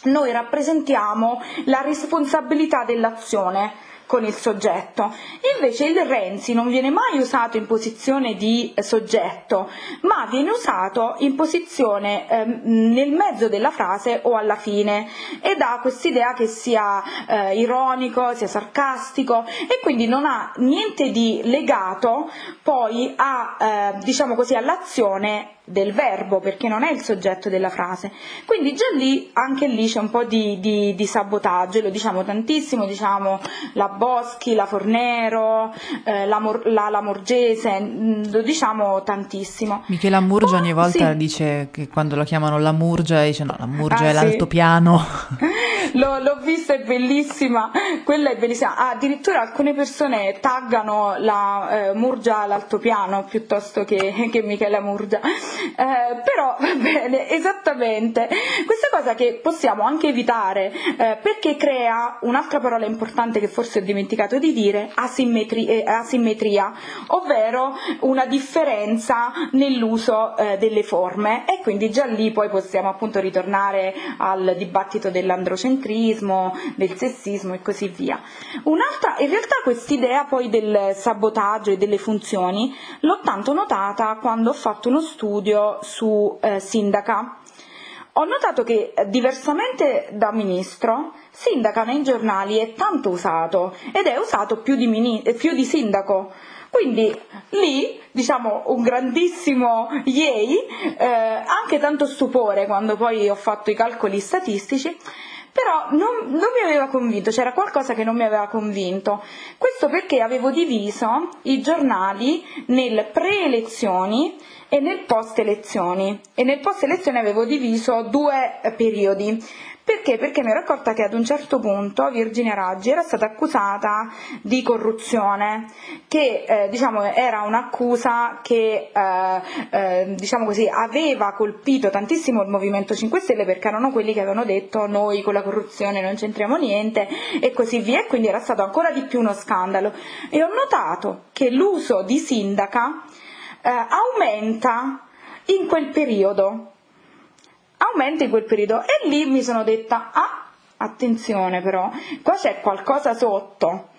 noi rappresentiamo la responsabilità dell'azione con il soggetto. Invece il Renzi non viene mai usato in posizione di soggetto, ma viene usato in posizione eh, nel mezzo della frase o alla fine e dà quest'idea che sia eh, ironico, sia sarcastico e quindi non ha niente di legato poi a, eh, diciamo così, all'azione del verbo perché non è il soggetto della frase quindi già lì anche lì c'è un po' di, di, di sabotaggio lo diciamo tantissimo diciamo la Boschi, la Fornero eh, la, Mor- la, la, Morgese mm, lo diciamo tantissimo Michela Murgia oh, ogni volta sì. dice che quando la chiamano la Murgia dice no la Murgia ah, è l'altopiano l'ho, l'ho vista, è bellissima, quella è bellissima. Ah, addirittura alcune persone taggano la eh, Murgia all'altopiano piuttosto che, che Michela Murgia. Eh, però va bene, esattamente. Questa cosa che possiamo anche evitare eh, perché crea un'altra parola importante che forse dimenticato di dire, asimmetri- eh, asimmetria, ovvero una differenza nell'uso eh, delle forme e quindi già lì poi possiamo appunto ritornare al dibattito dell'androcentrismo del sessismo e così via. Un'altra, in realtà quest'idea poi del sabotaggio e delle funzioni l'ho tanto notata quando ho fatto uno studio su eh, sindaca. Ho notato che diversamente da ministro, sindaca nei giornali è tanto usato ed è usato più di, mini, più di sindaco. Quindi lì, diciamo, un grandissimo yay, eh, anche tanto stupore quando poi ho fatto i calcoli statistici, però non, non, mi aveva convinto, c'era qualcosa che non mi aveva convinto. Questo perché avevo diviso i giornali nel pre-elezioni e nel post-elezioni e nel post-elezioni avevo diviso due periodi. Perché? Perché mi ero accorta che ad un certo punto Virginia Raggi era stata accusata di corruzione, che eh, diciamo, era un'accusa che eh, eh, diciamo così, aveva colpito tantissimo il Movimento 5 Stelle perché erano quelli che avevano detto noi con la corruzione non c'entriamo niente e così via e quindi era stato ancora di più uno scandalo. E ho notato che l'uso di sindaca eh, aumenta in quel periodo aumenta in quel periodo. E lì mi sono detta ah attenzione però qua c'è qualcosa sotto.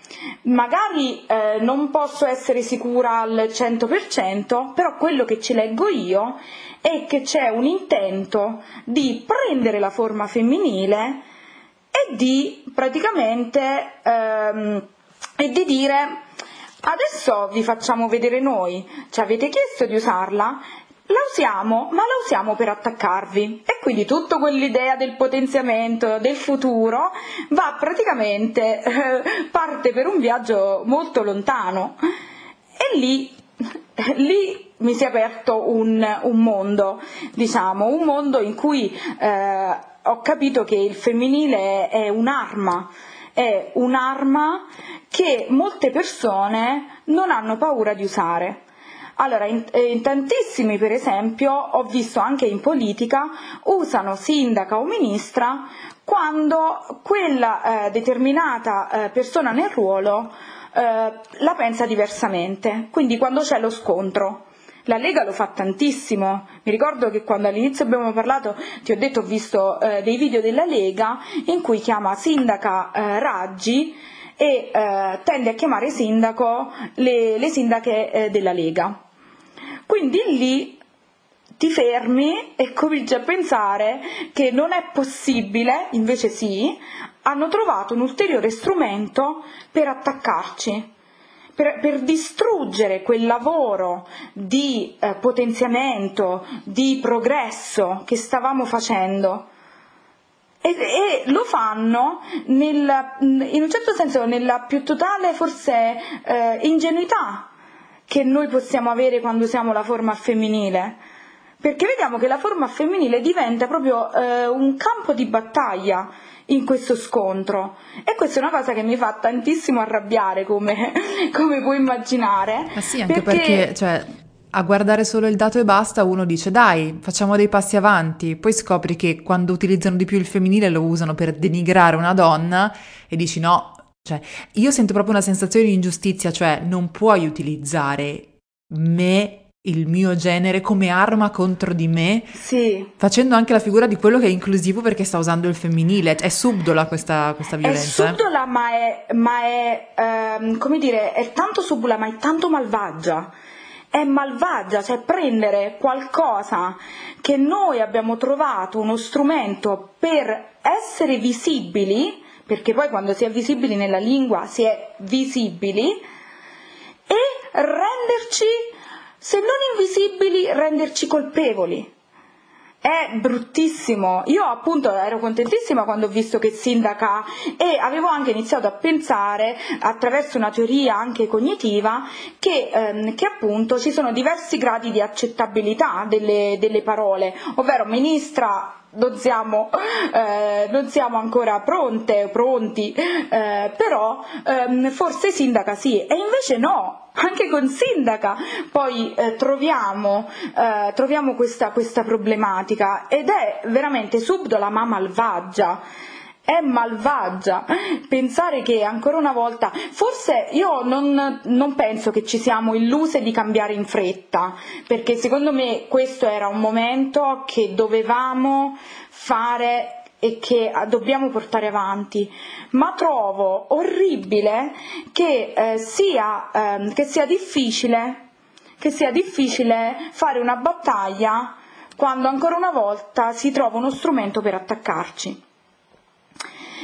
Magari eh, non posso essere sicura al 100% però quello che ci leggo io è che c'è un intento di prendere la forma femminile e di praticamente ehm, e di dire adesso vi facciamo vedere noi. Ci avete chiesto di usarla la usiamo, ma la usiamo per attaccarvi. E quindi tutta quell'idea del potenziamento del futuro va praticamente eh, parte per un viaggio molto lontano. E lì, lì mi si è aperto un, un mondo, diciamo, un mondo in cui eh, ho capito che il femminile è un'arma, è un'arma che molte persone non hanno paura di usare allora, in, eh, in, tantissimi, per esempio, ho visto anche in politica, usano sindaca o ministra quando quella eh, determinata eh, persona nel ruolo eh, la pensa diversamente, quindi quando c'è lo scontro. La Lega lo fa tantissimo, mi ricordo che quando all'inizio abbiamo parlato, ti ho detto, ho visto eh, dei video della Lega in cui chiama sindaca eh, Raggi e eh, tende a chiamare sindaco le, le sindache eh, della Lega. Quindi lì ti fermi e cominci a pensare che non è possibile, invece sì, hanno trovato un ulteriore strumento per attaccarci. Per, per, distruggere quel lavoro di eh, potenziamento, di progresso che stavamo facendo. E, e lo fanno nel, in un certo senso nella più totale forse eh, ingenuità che noi possiamo avere quando usiamo la forma femminile, perché vediamo che la forma femminile diventa proprio eh, un campo di battaglia in questo scontro. E questa è una cosa che mi fa tantissimo arrabbiare come, come puoi immaginare. Ma sì, anche perché, perché cioè, a guardare solo il dato e basta uno dice dai facciamo dei passi avanti, poi scopri che quando utilizzano di più il femminile lo usano per denigrare una donna e dici no, cioè, io sento proprio una sensazione di ingiustizia, cioè non puoi utilizzare me, il mio genere, come arma contro di me, sì. facendo anche la figura di quello che è inclusivo perché sta usando il femminile. È subdola questa, questa violenza. È eh. subdola, eh? ma è, ma è ehm, come dire, è tanto subdola, ma è tanto malvagia è malvagia, cioè prendere qualcosa che noi abbiamo trovato uno strumento per essere visibili perché poi quando si è visibili nella lingua si è visibili, e renderci, se non invisibili, renderci colpevoli. È bruttissimo. Io appunto ero contentissima quando ho visto che sindaca e avevo anche iniziato a pensare attraverso una teoria anche cognitiva che, ehm, che appunto ci sono diversi gradi di accettabilità delle, delle parole, ovvero ministra non siamo, eh, non siamo ancora pronte, pronti, eh, però ehm, forse sindaca sì, e invece no, anche con sindaca. Poi eh, troviamo, eh, troviamo questa, questa problematica ed è veramente subdola ma malvagia è malvagia pensare che ancora una volta, forse io non, non, penso che ci siamo illuse di cambiare in fretta, perché secondo me questo era un momento che dovevamo fare e che dobbiamo portare avanti, ma trovo orribile che, eh, sia, eh, che sia difficile, che sia difficile fare una battaglia quando ancora una volta si trova uno strumento per attaccarci.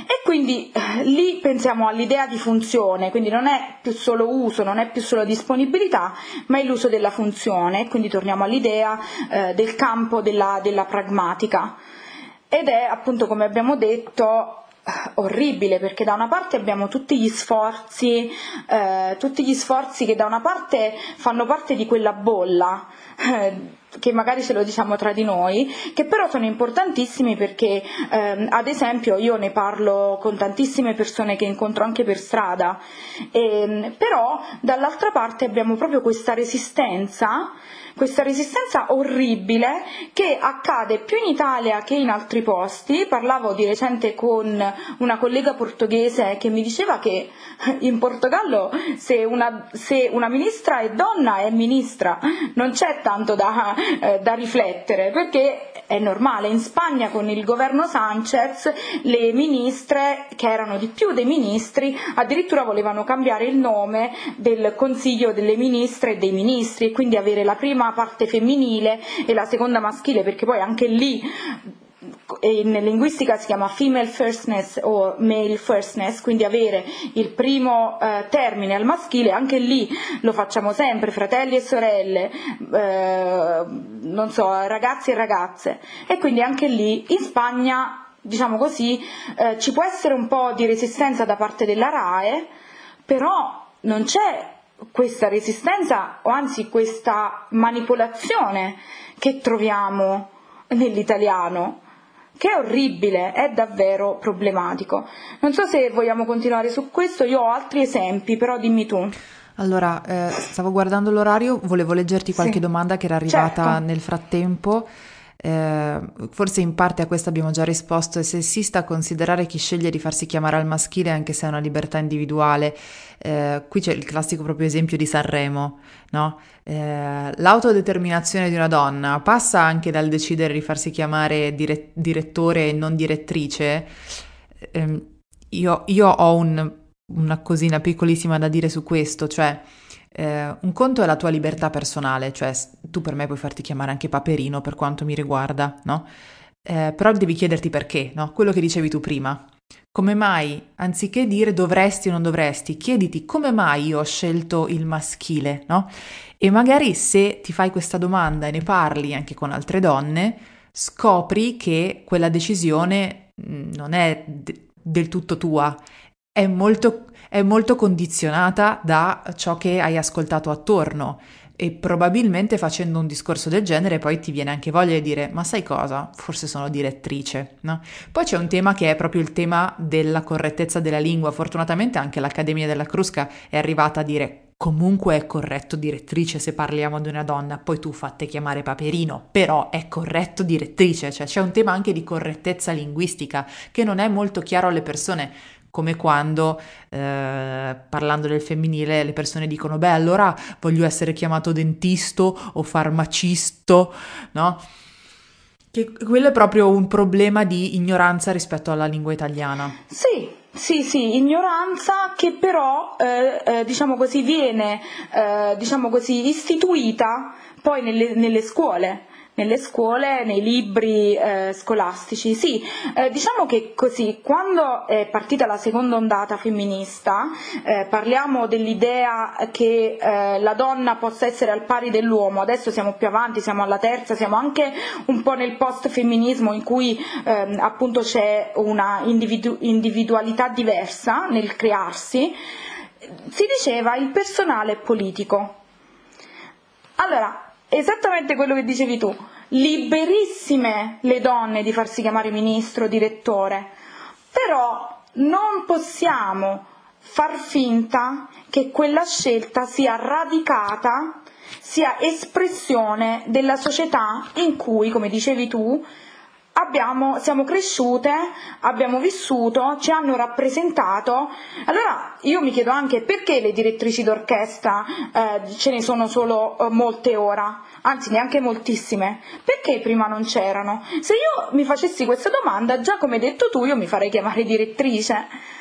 E quindi eh, lì pensiamo all'idea di funzione, quindi non è più solo uso, non è più solo disponibilità, ma è l'uso della funzione, quindi torniamo all'idea eh, del campo della, della pragmatica. Ed è appunto, come abbiamo detto, orribile perché da una parte abbiamo tutti gli sforzi, eh, tutti gli sforzi che da una parte fanno parte di quella bolla. Eh, che magari ce lo diciamo tra di noi, che però sono importantissimi perché ehm, ad esempio io ne parlo con tantissime persone che incontro anche per strada, e, ehm, però dall'altra parte abbiamo proprio questa resistenza questa resistenza orribile che accade più in Italia che in altri posti. Parlavo di recente con una collega portoghese che mi diceva che in Portogallo se una, se una ministra è donna è ministra, non c'è tanto da, eh, da riflettere perché è normale. In Spagna con il governo Sanchez le ministre, che erano di più dei ministri, addirittura volevano cambiare il nome del Consiglio delle ministre e dei ministri e quindi avere la prima parte femminile e la seconda maschile, perché poi anche lì in linguistica si chiama female firstness o male firstness, quindi avere il primo eh, termine al maschile, anche lì lo facciamo sempre, fratelli e sorelle, eh, non so, ragazzi e ragazze. E quindi anche lì in Spagna, diciamo così, eh, ci può essere un po' di resistenza da parte della RAE, però non c'è questa resistenza o anzi questa manipolazione che troviamo nell'italiano che è orribile, è davvero problematico. Non so se vogliamo continuare su questo, io ho altri esempi, però dimmi tu. Allora, eh, stavo guardando l'orario, volevo leggerti qualche sì. domanda che era arrivata certo. nel frattempo. Eh, forse in parte a questo abbiamo già risposto, è sessista considerare chi sceglie di farsi chiamare al maschile anche se è una libertà individuale. Eh, qui c'è il classico proprio esempio di Sanremo, no? Eh, l'autodeterminazione di una donna passa anche dal decidere di farsi chiamare dire- direttore e non direttrice. Ehm, io, io, ho un, una cosina piccolissima da dire su questo, cioè eh, un conto è la tua libertà personale, cioè tu per me puoi farti chiamare anche Paperino per quanto mi riguarda, no? Eh, però devi chiederti perché, no? Quello che dicevi tu prima. Come mai, anziché dire dovresti o non dovresti, chiediti come mai io ho scelto il maschile, no? E magari se ti fai questa domanda e ne parli anche con altre donne, scopri che quella decisione mm, non è d- del tutto tua, è molto, è molto condizionata da ciò che hai ascoltato attorno e probabilmente facendo un discorso del genere poi ti viene anche voglia di dire ma sai cosa, forse sono direttrice. No? Poi c'è un tema che è proprio il tema della correttezza della lingua, fortunatamente anche l'Accademia della Crusca è arrivata a dire comunque è corretto direttrice se parliamo di una donna, poi tu fatte chiamare Paperino, però è corretto direttrice, cioè c'è un tema anche di correttezza linguistica che non è molto chiaro alle persone come quando eh, parlando del femminile le persone dicono beh allora voglio essere chiamato dentisto o farmacisto, no? Che quello è proprio un problema di ignoranza rispetto alla lingua italiana. Sì, sì, sì, ignoranza che però, eh, eh, diciamo così, viene, eh, diciamo così, istituita poi nelle, nelle scuole nelle scuole, nei libri eh, scolastici. Sì, eh, diciamo che così, quando è partita la seconda ondata femminista, eh, parliamo dell'idea che eh, la donna possa essere al pari dell'uomo, adesso siamo più avanti, siamo alla terza, siamo anche un po' nel post-femminismo in cui ehm, appunto c'è una individu- individualità diversa nel crearsi, si diceva il personale politico. Allora, esattamente quello che dicevi tu, liberissime le donne di farsi chiamare ministro, direttore, però non possiamo far finta che quella scelta sia radicata, sia espressione della società in cui, come dicevi tu, abbiamo, siamo cresciute, abbiamo vissuto, ci hanno rappresentato. Allora io mi chiedo anche perché le direttrici d'orchestra eh, ce ne sono solo eh, molte ora, anzi neanche moltissime, perché prima non c'erano? Se io mi facessi questa domanda, già come hai detto tu, io mi farei chiamare direttrice.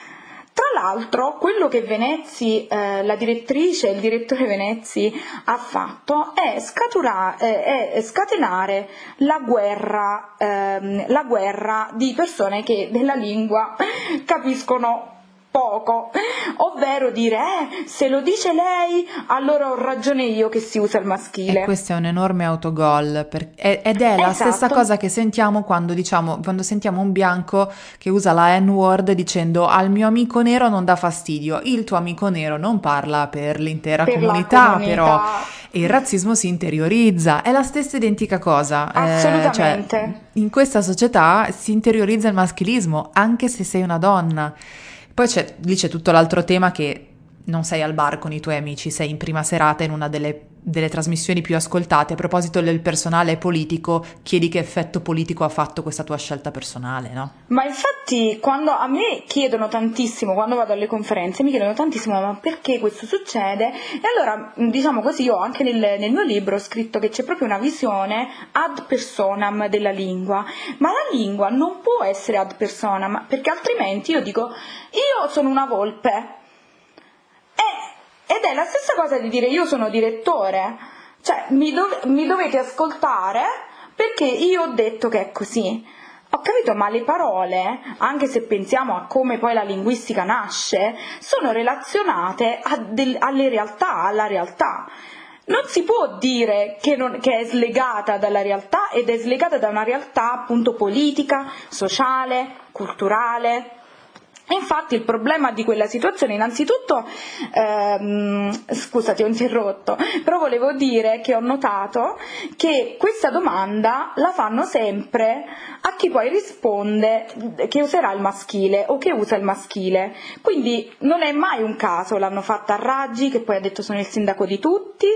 Tra l'altro, quello che Venezzi, eh, la direttrice il direttore Venezzi ha fatto è, scatura, eh, è scatenare la guerra, ehm, la guerra di persone che della lingua capiscono poco, ovvero dire eh, se lo dice lei allora ho ragione io che si usa il maschile. E questo è un enorme autogol per... ed è la Esatto. stessa cosa che sentiamo quando, diciamo, quando sentiamo un bianco che usa la N-word dicendo al mio amico nero non dà fastidio, il tuo amico nero non parla per l'intera Per comunità, comunità. però e il razzismo si interiorizza, è la stessa identica cosa. eh, Assolutamente. cioè, in questa società si interiorizza il maschilismo, anche se sei una donna. Poi c'è, lì c'è tutto l'altro tema che non sei al bar con i tuoi amici, sei in prima serata in una delle, delle trasmissioni più ascoltate. A proposito del personale politico, chiedi che effetto politico ha fatto questa tua scelta personale, no? Ma infatti quando a me chiedono tantissimo, quando vado alle conferenze, mi chiedono tantissimo ma perché questo succede? E allora diciamo così, io anche nel, nel mio libro ho scritto che c'è proprio una visione ad personam della lingua, ma la lingua non può essere ad personam perché altrimenti io dico io sono una volpe ed è la stessa cosa di dire io sono direttore, cioè mi, dov- mi dovete ascoltare perché io ho detto che è così. Ho capito, ma le parole, anche se pensiamo a come poi la linguistica nasce, sono relazionate del- alle realtà, alla realtà. Non si può dire che, non- che è slegata dalla realtà ed è slegata da una realtà appunto politica, sociale, culturale. Infatti il problema di quella situazione, innanzitutto, ehm, scusa ti ho interrotto, però volevo dire che ho notato che questa domanda la fanno sempre a chi poi risponde che userà il maschile o che usa il maschile. Quindi non è mai un caso, l'hanno fatta a Raggi che poi ha detto sono il sindaco di tutti,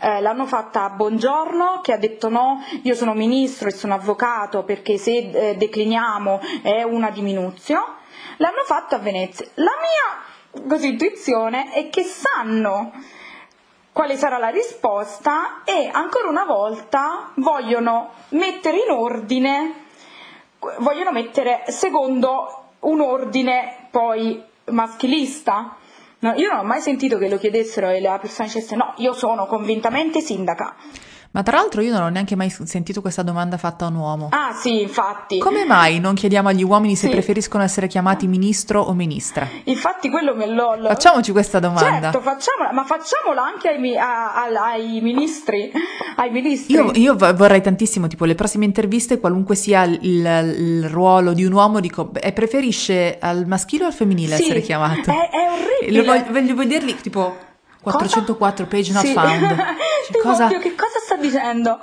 eh, l'hanno fatta a Bongiorno che ha detto no, io sono ministro e sono avvocato perché se eh, decliniamo è una diminuzione. L'hanno fatto a Venezia. La mia così, intuizione è che sanno quale sarà la risposta e ancora una volta vogliono mettere in ordine, vogliono mettere secondo un ordine poi maschilista. No, io non ho mai sentito che lo chiedessero e la persona dicesse no, io sono convintamente sindaca. Ma tra l'altro io non ho neanche mai sentito questa domanda fatta a un uomo. Ah sì, infatti. Come mai non chiediamo agli uomini se Sì. preferiscono essere chiamati ministro o ministra? Infatti quello me lo... lo- Facciamoci questa domanda. Certo, facciamola, ma facciamola anche ai, a- a- ai ministri. Ai ministri. Io, io vo- vorrei tantissimo, tipo, le prossime interviste, qualunque sia il, il ruolo di un uomo, dico, e preferisce al maschile o al femminile Sì, essere chiamato? È, è orribile. Voglio, voglio vederli, tipo, 404 page not Sì. found. Cioè, cosa... oddio, che cosa sta dicendo?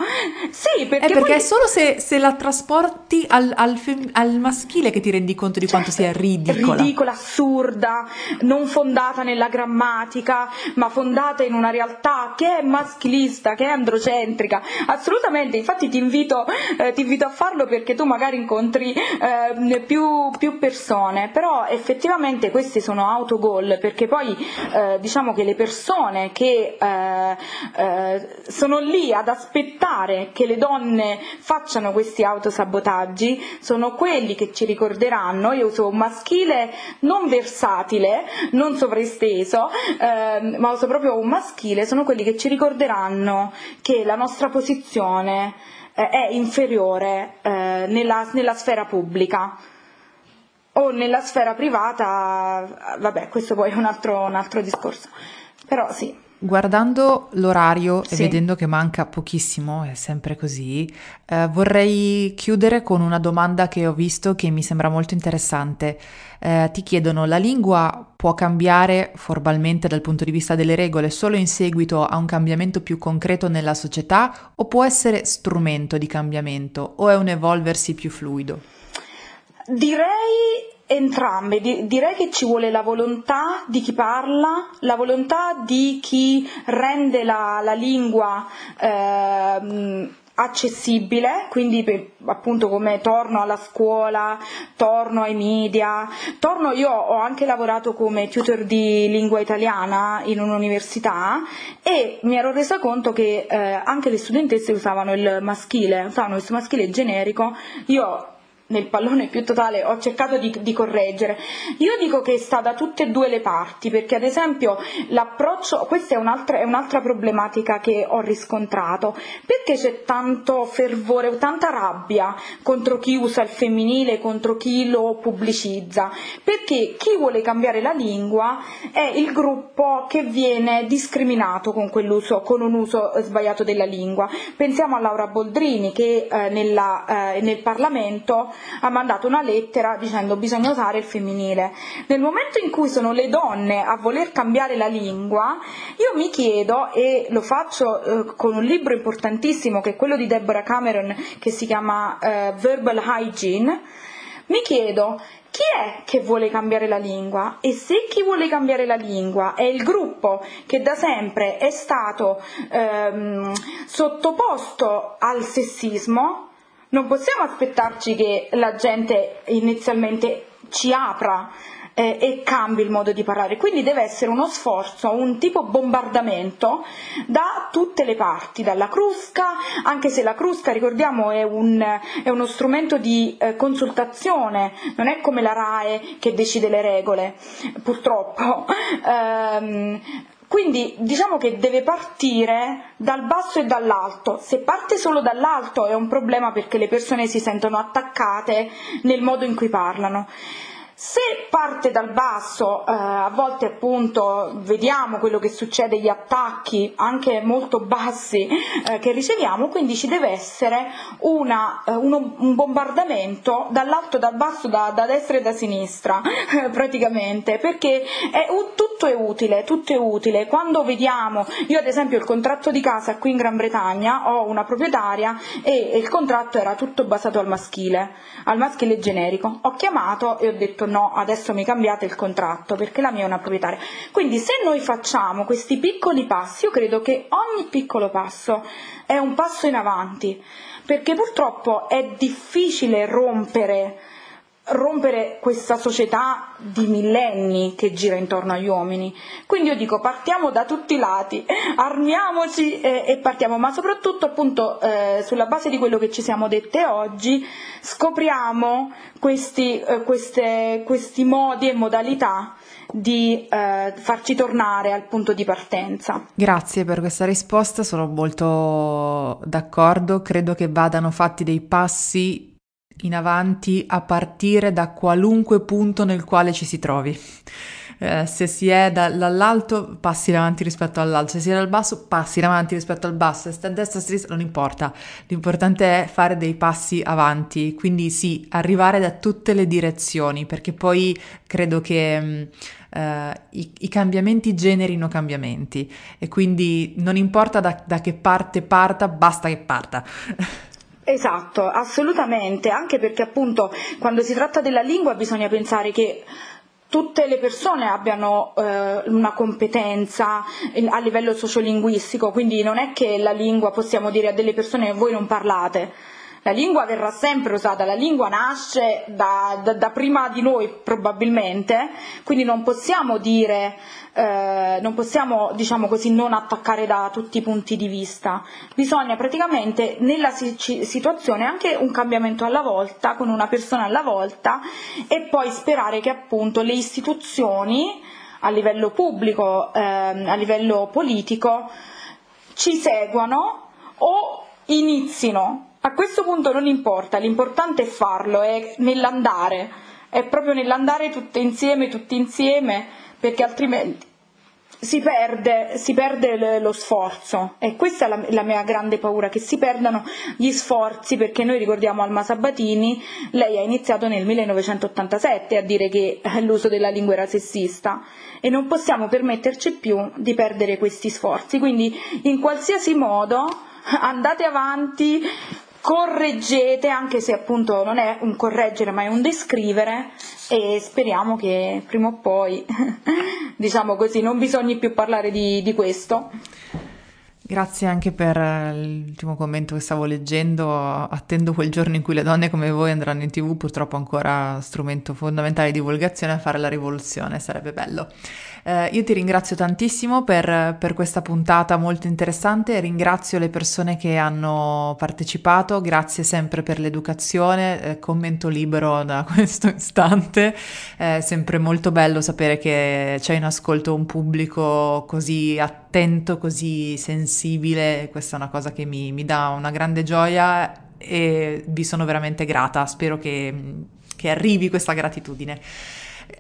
Sì, perché, È perché poi- è solo se, se la trasporti al, al fem- al maschile che ti rendi conto di quanto sia ridicola. ridicola, assurda, non fondata nella grammatica, ma fondata in una realtà che è maschilista, che è androcentrica. Assolutamente, infatti ti invito, eh, ti invito a farlo perché tu magari incontri eh, più, più persone, però effettivamente questi sono autogol perché poi eh, diciamo che le persone che eh, eh, sono lì ad aspettare che le donne facciano questi autosabotaggi sono quelli che ci ricorderanno, io uso un maschile non versatile, non sovraesteso, ehm, ma uso proprio un maschile, sono quelli che ci ricorderanno che la nostra posizione eh, è inferiore eh, nella, nella sfera pubblica o nella sfera privata, vabbè, questo poi è un altro, un altro discorso. Però sì. Guardando l'orario e Sì. vedendo che manca pochissimo, è sempre così, eh, vorrei chiudere con una domanda che ho visto che mi sembra molto interessante. Eh, ti chiedono, la lingua può cambiare formalmente dal punto di vista delle regole solo in seguito a un cambiamento più concreto nella società o può essere strumento di cambiamento o è un evolversi più fluido? Direi entrambe, Di- direi che ci vuole la volontà di chi parla, la volontà di chi rende la, la lingua ehm, accessibile, quindi per- appunto come torno alla scuola, torno ai media, torno, io ho anche lavorato come tutor di lingua italiana in un'università e mi ero resa conto che eh, anche le studentesse usavano il maschile, usavano questo maschile generico, io nel pallone più totale ho cercato di, di, correggere. Io dico che sta da tutte e due le parti, perché ad esempio l'approccio, questa è un'altra, è un'altra problematica che ho riscontrato, perché c'è tanto fervore, tanta rabbia contro chi usa il femminile, contro chi lo pubblicizza, perché chi vuole cambiare la lingua è il gruppo che viene discriminato con, con un uso sbagliato della lingua. Pensiamo a Laura Boldrini che eh, nella, eh, nel Parlamento ha mandato una lettera dicendo bisogna usare il femminile. Nel momento in cui sono le donne a voler cambiare la lingua, io mi chiedo, e lo faccio eh, con un libro importantissimo che è quello di Deborah Cameron che si chiama eh, Verbal Hygiene, mi chiedo chi è che vuole cambiare la lingua e se chi vuole cambiare la lingua è il gruppo che da sempre è stato ehm, sottoposto al sessismo, non possiamo aspettarci che la gente inizialmente ci apra eh, e cambi il modo di parlare. Quindi deve essere uno sforzo, un tipo bombardamento da tutte le parti, dalla crusca, anche se la crusca, ricordiamo, è, un, è uno strumento di eh, consultazione, non è come la RAE che decide le regole, purtroppo. Um, quindi diciamo che deve partire dal basso e dall'alto. Se parte solo dall'alto è un problema perché le persone si sentono attaccate nel modo in cui parlano. Se parte dal basso, eh, a volte appunto vediamo quello che succede, gli attacchi anche molto bassi eh, che riceviamo, quindi ci deve essere una, eh, uno, un bombardamento dall'alto, dal basso, da, da destra e da sinistra praticamente, perché è, tutto è utile, tutto è utile. Quando vediamo, io ad esempio il contratto di casa qui in Gran Bretagna ho una proprietaria e il contratto era tutto basato al maschile, al maschile generico. Ho chiamato e ho detto no, adesso mi cambiate il contratto perché la mia è una proprietaria. Quindi se noi facciamo questi piccoli passi, io credo che ogni piccolo passo è un passo in avanti, perché purtroppo è difficile rompere rompere questa società di millenni che gira intorno agli uomini. Quindi io dico partiamo da tutti i lati, armiamoci e, e partiamo, ma soprattutto appunto eh, sulla base di quello che ci siamo dette oggi scopriamo questi, eh, queste, questi modi e modalità di eh, farci tornare al punto di partenza. Grazie per questa risposta, sono molto d'accordo, credo che vadano fatti dei passi in avanti a partire da qualunque punto nel quale ci si trovi. Eh, se si è da, dall'alto, passi in avanti rispetto all'alto, se si è dal basso, passi in avanti rispetto al basso, se stai a destra a sinistra, non importa. L'importante è fare dei passi avanti, quindi sì, arrivare da tutte le direzioni, perché poi credo che... Uh, i, i, cambiamenti generino cambiamenti e quindi non importa da, da che parte parta, basta che parta. Esatto, assolutamente, anche perché appunto quando si tratta della lingua bisogna pensare che tutte le persone abbiano eh, una competenza a livello sociolinguistico, quindi non è che la lingua possiamo dire a delle persone voi non parlate, la lingua verrà sempre usata, la lingua nasce da, da, da prima di noi probabilmente, quindi non possiamo dire, eh, non possiamo diciamo così non attaccare da tutti i punti di vista, bisogna praticamente nella situazione anche un cambiamento alla volta, con una persona alla volta e poi sperare che appunto le istituzioni a livello pubblico, eh, a livello politico, ci seguano o inizino. A questo punto non importa, l'importante è farlo, è nell'andare, è proprio nell'andare tutte insieme, tutti insieme, perché altrimenti si perde, si perde lo sforzo. E questa è la, la, mia grande paura, che si perdano gli sforzi perché noi ricordiamo Alma Sabatini, lei ha iniziato nel 1987 a dire che l'uso della lingua era sessista. E non possiamo permetterci più di perdere questi sforzi, quindi in qualsiasi modo andate avanti, correggete, anche se appunto non è un correggere ma è un descrivere e speriamo che prima o poi, diciamo così, non bisogni più parlare di, di questo. Grazie anche per l'ultimo commento che stavo leggendo. Attendo quel giorno in cui le donne come voi andranno in tv, purtroppo ancora strumento fondamentale di divulgazione a fare la rivoluzione, sarebbe bello. Eh, io ti ringrazio tantissimo per, per, questa puntata molto interessante, ringrazio le persone che hanno partecipato, grazie sempre per l'educazione, eh, commento libero da questo istante, è sempre molto bello sapere che c'è in ascolto un pubblico così attento, così sensibile, questa è una cosa che mi, mi dà una grande gioia e vi sono veramente grata, spero che, che arrivi questa gratitudine.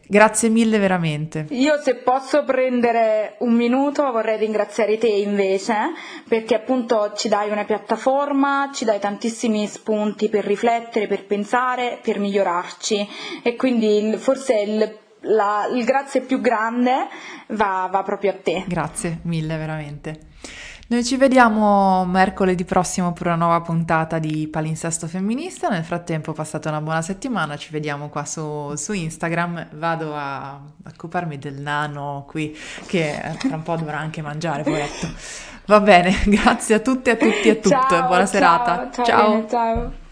Grazie mille veramente. Io se posso prendere un minuto vorrei ringraziare te invece perché appunto ci dai una piattaforma, ci dai tantissimi spunti per riflettere, per pensare, per migliorarci e quindi forse il, la, il grazie più grande va, va proprio a te. Grazie mille veramente. Noi ci vediamo mercoledì prossimo per una nuova puntata di Palinsesto Femminista. Nel frattempo passate una buona settimana, ci vediamo qua su, su Instagram. Vado a occuparmi del nano qui che tra un po' dovrà anche mangiare, poveretto. Va bene, grazie a tutte, a tutti e a tutte. Buona ciao, serata. ciao. ciao. ciao.